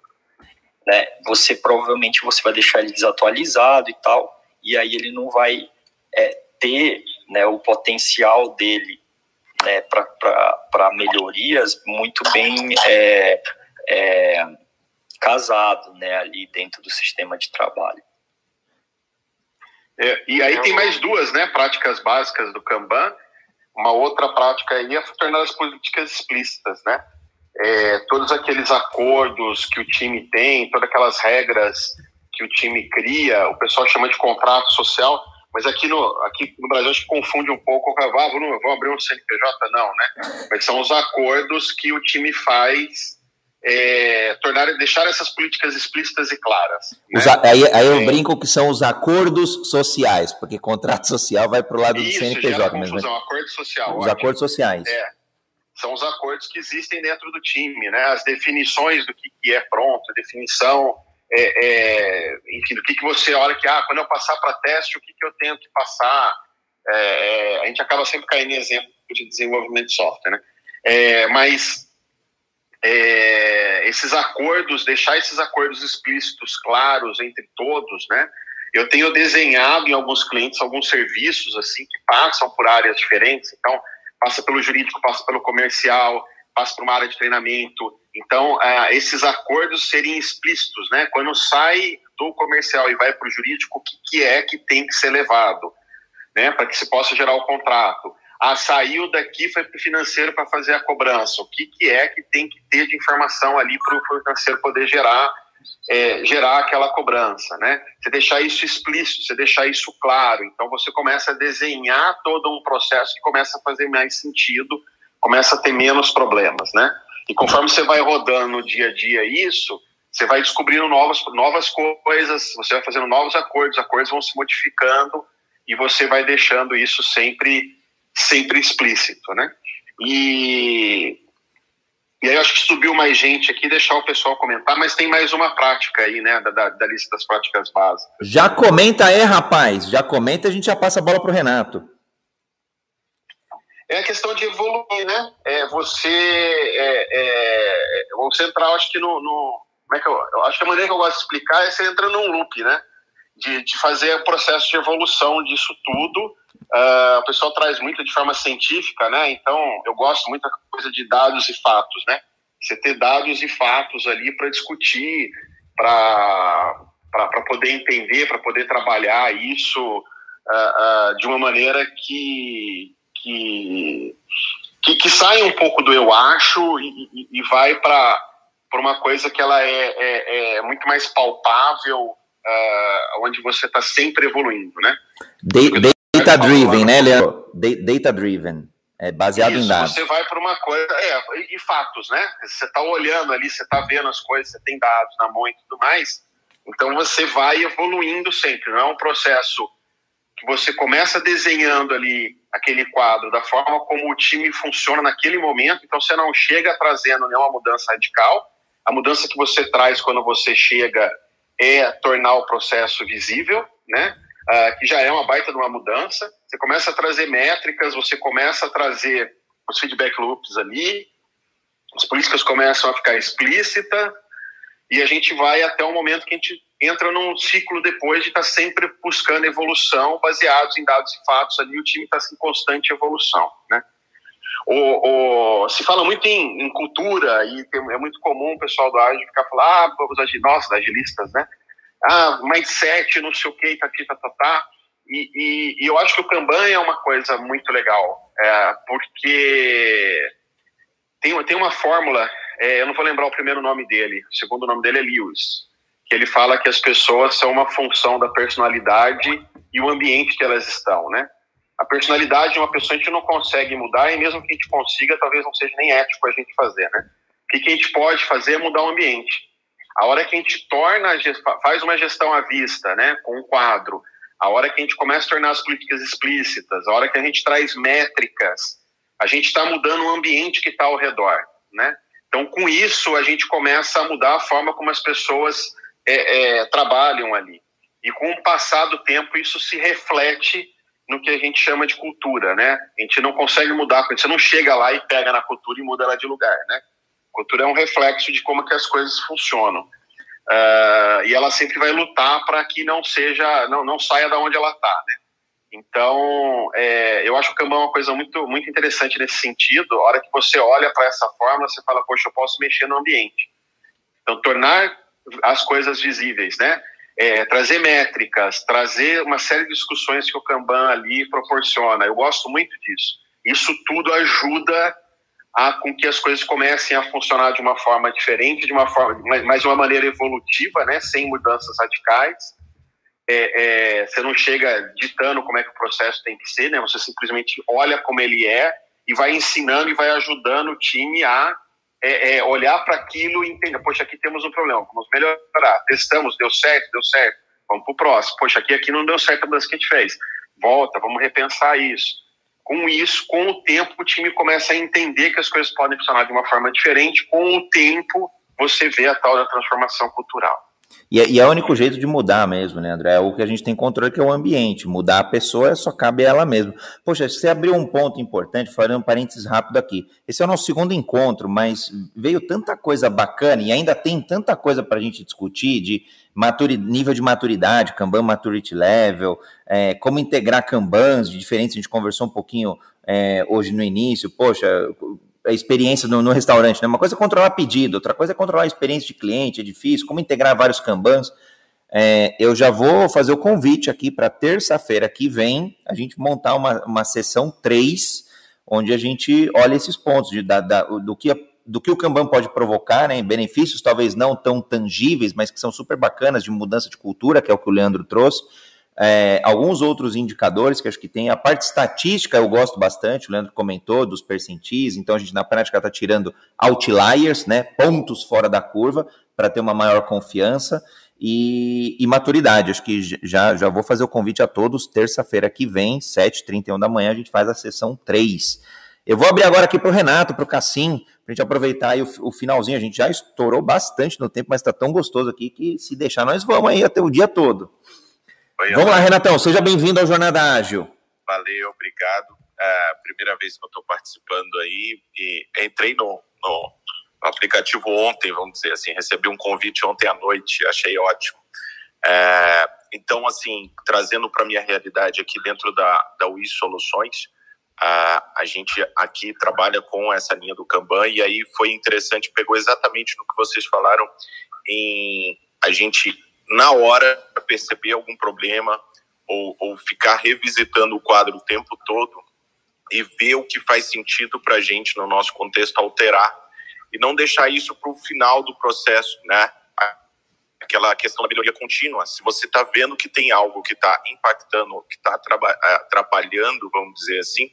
né? Você provavelmente você vai deixar ele desatualizado e tal, e aí ele não vai é, ter né, o potencial dele né, para melhorias muito bem é, é, casado, né, ali dentro do sistema de trabalho. É, e aí tem mais duas, né, práticas básicas do Kanban. Uma outra prática aí é tornar as políticas explícitas, né? É, todos aqueles acordos que o time tem, todas aquelas regras que o time cria, o pessoal chama de contrato social, mas aqui no, aqui no Brasil acho que confunde um pouco, ah, vamos, vamos abrir um CNPJ, não, né? Mas são os acordos que o time faz é, tornar, deixar essas políticas explícitas e claras. Né? aí, aí, eu é. brinco que são os acordos sociais, porque contrato [laughs] social vai para o lado Isso, do CNPJ. Confusão, mesmo, né? acordo social. Os acordos sociais. É, são os acordos que existem dentro do time, né? as definições do que, que é pronto, a definição, é, é, enfim, do que, que você olha que, ah, quando eu passar para teste, o que, que eu tenho que passar. É, a gente acaba sempre caindo em exemplo de desenvolvimento de software, né? mas é, esses acordos, deixar esses acordos explícitos, claros entre todos, né? Eu tenho desenhado em alguns clientes alguns serviços assim que passam por áreas diferentes, então passa pelo jurídico, passa pelo comercial, passa por uma área de treinamento. Então, é, esses acordos seriam explícitos, né? Quando sai do comercial e vai para o jurídico, o que, que é que tem que ser levado, né? Para que se possa gerar o contrato ah, saiu daqui, foi para o financeiro para fazer a cobrança. O que, que é que tem que ter de informação ali para o financeiro poder gerar, é, gerar aquela cobrança, né? Você deixar isso explícito, você deixar isso claro. Então você começa a desenhar todo um processo que começa a fazer mais sentido, começa a ter menos problemas, né? E conforme você vai rodando no dia a dia isso, você vai descobrindo novas, novas coisas, você vai fazendo novos acordos, acordos vão se modificando e você vai deixando isso sempre sempre explícito, né? E, e aí eu acho que subiu mais gente aqui, deixar o pessoal comentar, mas tem mais uma prática aí, né, da, da lista das práticas básicas. Já comenta aí, rapaz, já comenta a gente já passa a bola para o Renato. É a questão de evoluir, né? É, você, é, é, você entrar, acho que no, no como é que eu, eu, acho que a maneira que eu gosto de explicar é você entra num loop, né? De, de fazer o processo de evolução disso tudo Uh, o pessoal traz muito de forma científica, né? Então, eu gosto muito da coisa de dados e fatos, né? Você ter dados e fatos ali para discutir, para poder entender, para poder trabalhar isso uh, uh, de uma maneira que, que, que, que sai um pouco do eu acho e, e, e vai para uma coisa que ela é, é, é muito mais palpável, onde você está sempre evoluindo, né? Data driven, né, Leandro? Data driven. É baseado Isso, em dados. Você vai para uma coisa. É, e, e fatos, né? Você está olhando ali, você está vendo as coisas, você tem dados na mão e tudo mais. Então você vai evoluindo sempre. Não é um processo que você começa desenhando ali aquele quadro da forma como o time funciona naquele momento. Então você não chega trazendo nenhuma mudança radical. A mudança que você traz quando você chega é tornar o processo visível, né? Uh, que já é uma baita de uma mudança. Você começa a trazer métricas, você começa a trazer os feedback loops ali, as políticas começam a ficar explícitas e a gente vai até o momento que a gente entra num ciclo depois de estar tá sempre buscando evolução baseados em dados e fatos ali, o time está em constante evolução, né? O, o, se fala muito em, em cultura e tem, é muito comum o pessoal do ágil ficar falando, ah, os agi, nós, agilistas, né? Ah, mindset, não sei o que, tá, tá, tá, tá. E, e, e, eu acho que o Kanban é uma coisa muito legal, é, porque tem, tem uma fórmula, é, eu não vou lembrar o primeiro nome dele, o segundo nome dele é Lewis, que ele fala que as pessoas são uma função da personalidade e o ambiente que elas estão, né? A personalidade de uma pessoa a gente não consegue mudar e mesmo que a gente consiga, talvez não seja nem ético a gente fazer, né? O que a gente pode fazer é mudar o ambiente. A hora que a gente torna, faz uma gestão à vista, né, com um quadro, a hora que a gente começa a tornar as políticas explícitas, a hora que a gente traz métricas, a gente está mudando o ambiente que está ao redor, né? Então, com isso, a gente começa a mudar a forma como as pessoas é, é, trabalham ali. E com o passar do tempo, isso se reflete no que a gente chama de cultura, né? A gente não consegue mudar, você não chega lá e pega na cultura e muda ela de lugar, né? Cultura é um reflexo de como que as coisas funcionam. Uh, e ela sempre vai lutar para que não seja, não, não saia da onde ela está, né? Então, é, eu acho o Kanban uma coisa muito, muito interessante nesse sentido. A hora que você olha para essa forma, você fala, poxa, eu posso mexer no ambiente. Então, tornar as coisas visíveis, né? É, trazer métricas, trazer uma série de discussões que o Kanban ali proporciona. Eu gosto muito disso. Isso tudo ajuda a com que as coisas comecem a funcionar de uma forma diferente, de uma forma, mas de uma maneira evolutiva, né, sem mudanças radicais. É, é, você não chega ditando como é que o processo tem que ser, né? Você simplesmente olha como ele é e vai ensinando e vai ajudando o time a é, é olhar para aquilo e entender, poxa, aqui temos um problema, vamos melhorar. Testamos, deu certo, deu certo, vamos para o próximo. Poxa, aqui, aqui não deu certo a mudança que a gente fez. Volta, vamos repensar isso com isso, com o tempo, o time começa a entender que as coisas podem funcionar de uma forma diferente. Com o tempo, você vê a tal da transformação cultural. E é, e é o único jeito de mudar mesmo, né, André? É o que a gente tem controle, que é o ambiente. Mudar a pessoa só cabe a ela mesma. Poxa, você abriu um ponto importante, falando um parênteses rápido aqui. Esse é o nosso segundo encontro, mas veio tanta coisa bacana e ainda tem tanta coisa para a gente discutir de nível de maturidade, Kanban Maturity Level, é, como integrar Kanbans de diferentes, a gente conversou um pouquinho é, hoje no início, poxa, a experiência no, no, restaurante, né? Uma coisa é controlar pedido, outra coisa é controlar a experiência de cliente, é difícil, como integrar vários Kanbans. É, eu já vou fazer o convite aqui para terça-feira que vem, a gente montar uma, uma sessão 3, onde a gente olha esses pontos de, da, da, do que do que o Kanban pode provocar, né, benefícios talvez não tão tangíveis, mas que são super bacanas de mudança de cultura, que é o que o Leandro trouxe. É, alguns outros indicadores que acho que tem. A parte estatística eu gosto bastante, o Leandro comentou, dos percentis, então a gente na prática está tirando outliers, né, pontos fora da curva, para ter uma maior confiança. E, e, maturidade, acho que já, já vou fazer o convite a todos, terça-feira que vem, 7h31 da manhã, a gente faz a sessão 3. Eu vou abrir agora aqui para o Renato, para o Cassim, a gente aproveitar aí o, o, finalzinho. A gente já estourou bastante no tempo, mas está tão gostoso aqui que se deixar, nós vamos aí até o dia todo. Oi, vamos lá, Renatão, seja bem-vindo ao Jornada Ágil. Valeu, obrigado. É a primeira vez que eu estou participando aí e entrei no, no, aplicativo ontem, vamos dizer assim, recebi um convite ontem à noite, achei ótimo. É, então, assim, trazendo para minha realidade aqui dentro da, da UI Soluções, a, a gente aqui trabalha com essa linha do Kanban e aí foi interessante, pegou exatamente no que vocês falaram em a gente, na hora, perceber algum problema ou, ou ficar revisitando o quadro o tempo todo e ver o que faz sentido para a gente, no nosso contexto, alterar e não deixar isso para o final do processo, né? Aquela questão da melhoria contínua. Se você está vendo que tem algo que está impactando, que está atrapalhando, vamos dizer assim,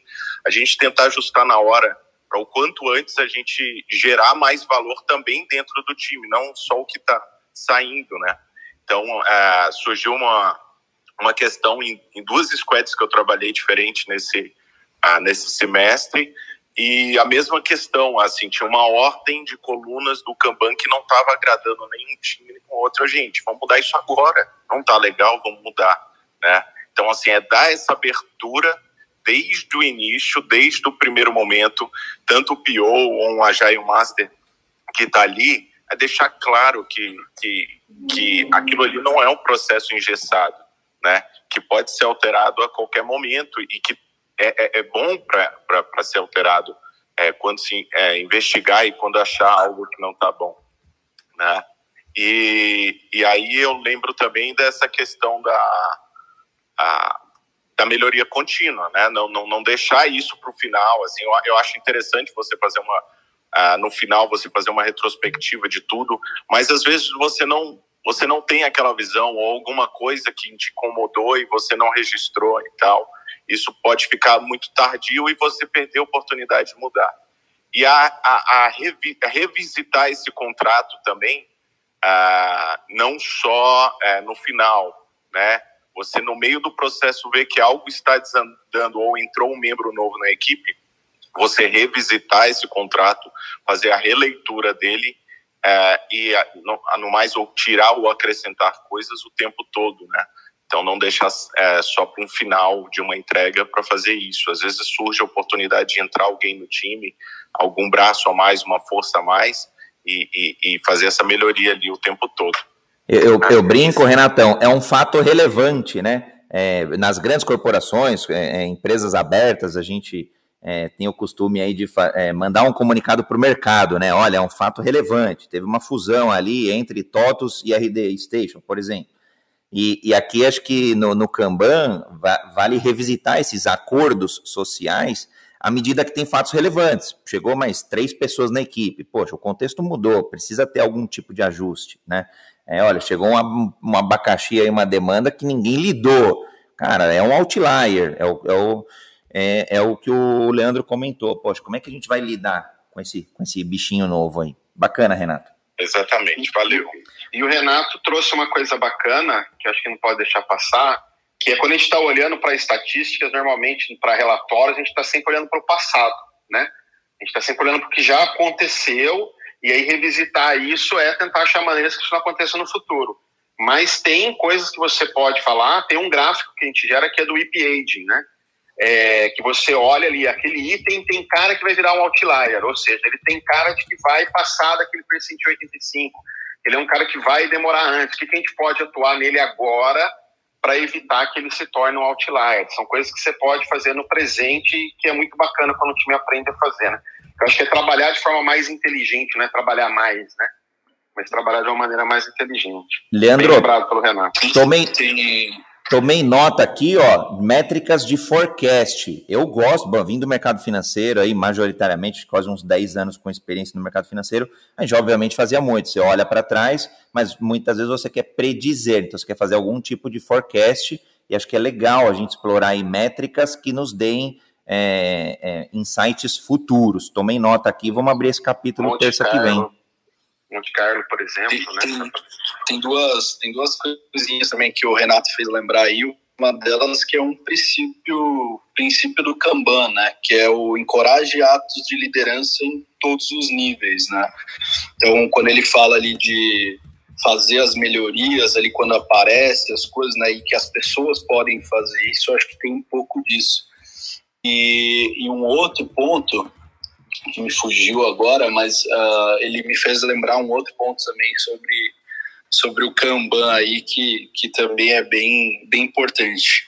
a gente tentar ajustar na hora para o quanto antes a gente gerar mais valor também dentro do time, não só o que está saindo, né? Então, uh, surgiu uma, uma questão em, em, duas squads que eu trabalhei diferente nesse, uh, nesse semestre, e a mesma questão, assim, tinha uma ordem de colunas do Kanban que não estava agradando nem um time nem outro. Gente, vamos mudar isso agora. Não tá legal, vamos mudar, né? Então, assim, é dar essa abertura desde o início, desde o primeiro momento, tanto o PO ou um Agile Master que está ali, é deixar claro que, que, que aquilo ali não é um processo engessado, né? Que pode ser alterado a qualquer momento e que é, é, é bom para ser alterado é, quando se é, investigar e quando achar algo que não está bom, né? E, e aí eu lembro também dessa questão da, a, da melhoria contínua, né? Não, não, não deixar isso para o final. Assim, eu, eu acho interessante você fazer uma uh, no final você fazer uma retrospectiva de tudo, mas às vezes você não você não tem aquela visão ou alguma coisa que te incomodou e você não registrou e tal. Isso pode ficar muito tardio e você perder a oportunidade de mudar. E a, a, a, revi, a revisitar esse contrato também, uh, não só uh, no final, né? Você, no meio do processo, vê que algo está desandando ou entrou um membro novo na equipe, você revisitar esse contrato, fazer a releitura dele é, e, no, no, mais, ou tirar ou acrescentar coisas o tempo todo, né? Então, não deixar é, só para um final de uma entrega para fazer isso. Às vezes surge a oportunidade de entrar alguém no time, algum braço a mais, uma força a mais, e, e, e fazer essa melhoria ali o tempo todo. Eu, eu brinco, Renatão, é um fato relevante, né? É, nas grandes corporações, é, é empresas abertas, a gente é, tem o costume aí de é, mandar um comunicado para o mercado, né? Olha, é um fato relevante. Teve uma fusão ali entre TOTUS e RD Station, por exemplo. E, e aqui acho que no, no Kanban va, vale revisitar esses acordos sociais à medida que tem fatos relevantes. Chegou mais três pessoas na equipe. Poxa, o contexto mudou, precisa ter algum tipo de ajuste, né? É, olha, chegou uma, um abacaxi aí, uma demanda que ninguém lidou. Cara, é um outlier, é o, é o, é, é o que o Leandro comentou. Poxa, como é que a gente vai lidar com esse, com esse bichinho novo aí? Bacana, Renato. Exatamente, valeu. E o Renato trouxe uma coisa bacana, que acho que não pode deixar passar, que é quando a gente está olhando para estatísticas, normalmente para relatórios, a gente está sempre olhando para o passado, né? A gente está sempre olhando para o que já aconteceu e aí revisitar isso é tentar achar maneiras que isso não aconteça no futuro. Mas tem coisas que você pode falar, tem um gráfico que a gente gera que é do IP Aging, né? É, que você olha ali, aquele item tem cara que vai virar um outlier, ou seja, ele tem cara de que vai passar daquele percentil 85. Ele é um cara que vai demorar antes. O que, que a gente pode atuar nele agora para evitar que ele se torne um outlier? São coisas que você pode fazer no presente que é muito bacana quando o time aprende a fazer, né? Eu acho que é trabalhar de forma mais inteligente, não é trabalhar mais, né? Mas trabalhar de uma maneira mais inteligente. Leandro, Bem lembrado pelo Renato. Tomei, tomei nota aqui, ó, métricas de forecast. Eu gosto, bom, vim do mercado financeiro aí, majoritariamente, quase uns 10 anos com experiência no mercado financeiro, a gente obviamente fazia muito. Você olha para trás, mas muitas vezes você quer predizer, então você quer fazer algum tipo de forecast, e acho que é legal a gente explorar aí métricas que nos deem é, é, insights futuros. Tomei nota aqui, vamos abrir esse capítulo terça que vem. Monte Carlo, por exemplo, tem, né? Tem, tem, duas, tem duas coisinhas também que o Renato fez lembrar aí. Uma delas que é um princípio, princípio do Kanban, né? Que é o encoraje atos de liderança em todos os níveis, né? Então, quando ele fala ali de fazer as melhorias ali quando aparece as coisas, né? E que as pessoas podem fazer isso, eu acho que tem um pouco disso. E, e um outro ponto que me fugiu agora, mas uh, ele me fez lembrar um outro ponto também sobre, sobre o Kanban aí, que, que também é bem, bem importante.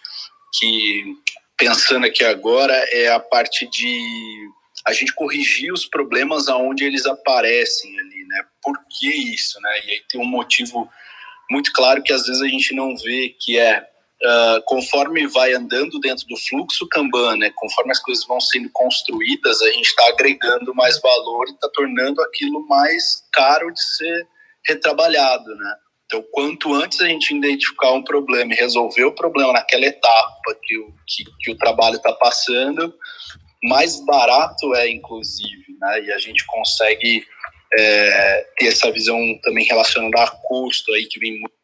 Que, pensando aqui agora, é a parte de a gente corrigir os problemas aonde eles aparecem ali, né? Por que isso, né? E aí tem um motivo muito claro que às vezes a gente não vê, que é uh, conforme vai andando dentro do fluxo Kanban, né, conforme as coisas vão sendo construídas, a gente está agregando mais valor e está tornando aquilo mais caro de ser retrabalhado, né? Então, quanto antes a gente identificar um problema e resolver o problema naquela etapa que o, que, que o trabalho está passando, mais barato é, inclusive, né? E a gente consegue é, ter essa visão também relacionada a custo aí que vem muito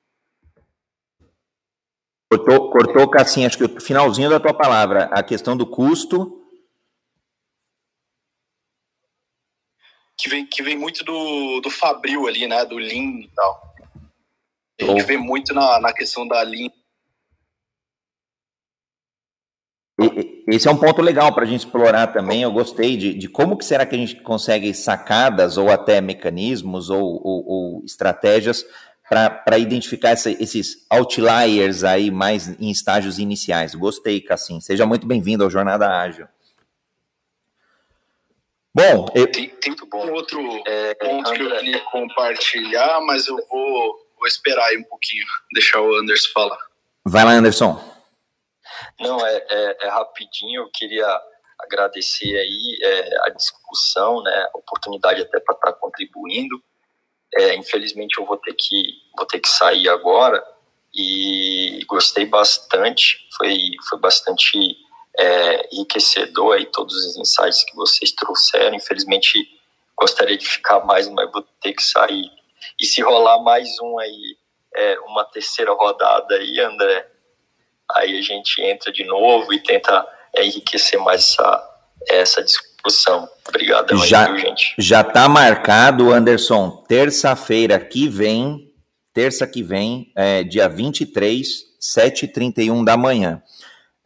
Cortou, cortou, Cassim, acho que o finalzinho da tua palavra, a questão do custo. Que vem, que vem muito do, do Fabril ali, né? Do Lean e tal. A gente vê muito na, na questão da Lean. Esse é um ponto legal para a gente explorar também. Eu gostei de, de, como que será que a gente consegue sacadas ou até mecanismos ou, ou, ou estratégias para identificar essa, esses outliers aí mais em estágios iniciais. Gostei, Cassim. Seja muito bem-vindo ao Jornada Ágil. Bom, eu... tem, tem um outro é, ponto André... que eu queria compartilhar, mas eu vou, vou esperar aí um pouquinho, deixar o Anderson falar. Vai lá, Anderson. Não, é, é, é rapidinho, eu queria agradecer aí é, a discussão, né, a oportunidade até para estar tá contribuindo. É, infelizmente eu vou ter que vou ter que sair agora e gostei bastante. Foi foi bastante é, enriquecedor aí todos os insights que vocês trouxeram. Infelizmente gostaria de ficar mais, mas vou ter que sair. E se rolar mais um aí, é, uma terceira rodada aí, André, aí a gente entra de novo e tenta é, enriquecer mais essa, essa discussão discussão. Obrigado, já, viu, gente? Já está marcado, Anderson, terça-feira que vem, terça que vem, é, dia 23, 7h31 da manhã.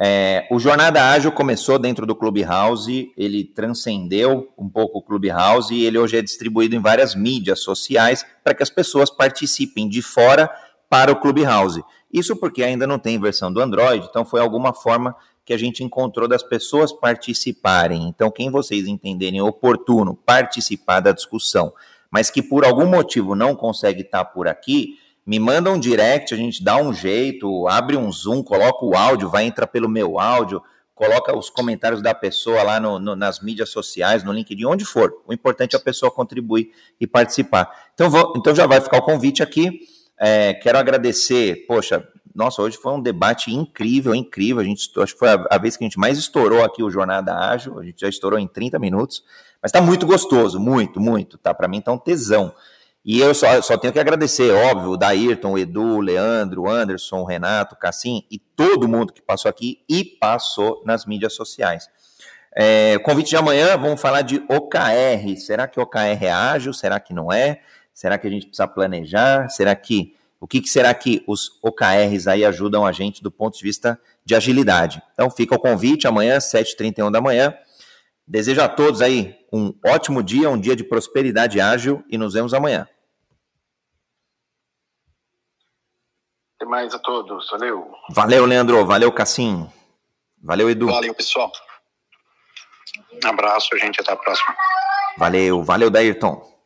É, o Jornada Ágil começou dentro do Clubhouse, ele transcendeu um pouco o Clubhouse e ele hoje é distribuído em várias mídias sociais para que as pessoas participem de fora para o Clubhouse. Isso porque ainda não tem versão do Android, então foi alguma forma que a gente encontrou das pessoas participarem. Então, quem vocês entenderem oportuno participar da discussão, mas que por algum motivo não consegue estar por aqui, me manda um direct, a gente dá um jeito, abre um Zoom, coloca o áudio, vai entrar pelo meu áudio, coloca os comentários da pessoa lá no, no, nas mídias sociais, no LinkedIn, onde for. O importante é a pessoa contribuir e participar. Então, vou, então já vai ficar o convite aqui. É, quero agradecer, poxa, nossa, hoje foi um debate incrível, incrível. A gente, acho que foi a, a, vez que a gente mais estourou aqui o Jornada Ágil. A gente já estourou em 30 minutos. Mas está muito gostoso, muito, muito. Tá? Para mim está um tesão. E eu só, só tenho que agradecer, óbvio, o Daírton, o Edu, o Leandro, o Anderson, o Renato, o Cassim e todo mundo que passou aqui e passou nas mídias sociais. É, convite de amanhã, vamos falar de OKR. Será que OKR é ágil? Será que não é? Será que a gente precisa planejar? Será que o que, que, será que os OKRs aí ajudam a gente do ponto de vista de agilidade? Então fica o convite, amanhã, 7h31 da manhã. Desejo a todos aí um ótimo dia, um dia de prosperidade ágil e nos vemos amanhã. Até mais a todos, valeu. Valeu, Leandro, valeu, Cassim. Valeu, Edu. Valeu, pessoal. Um abraço, gente, até a próxima. Valeu, valeu, Dairton.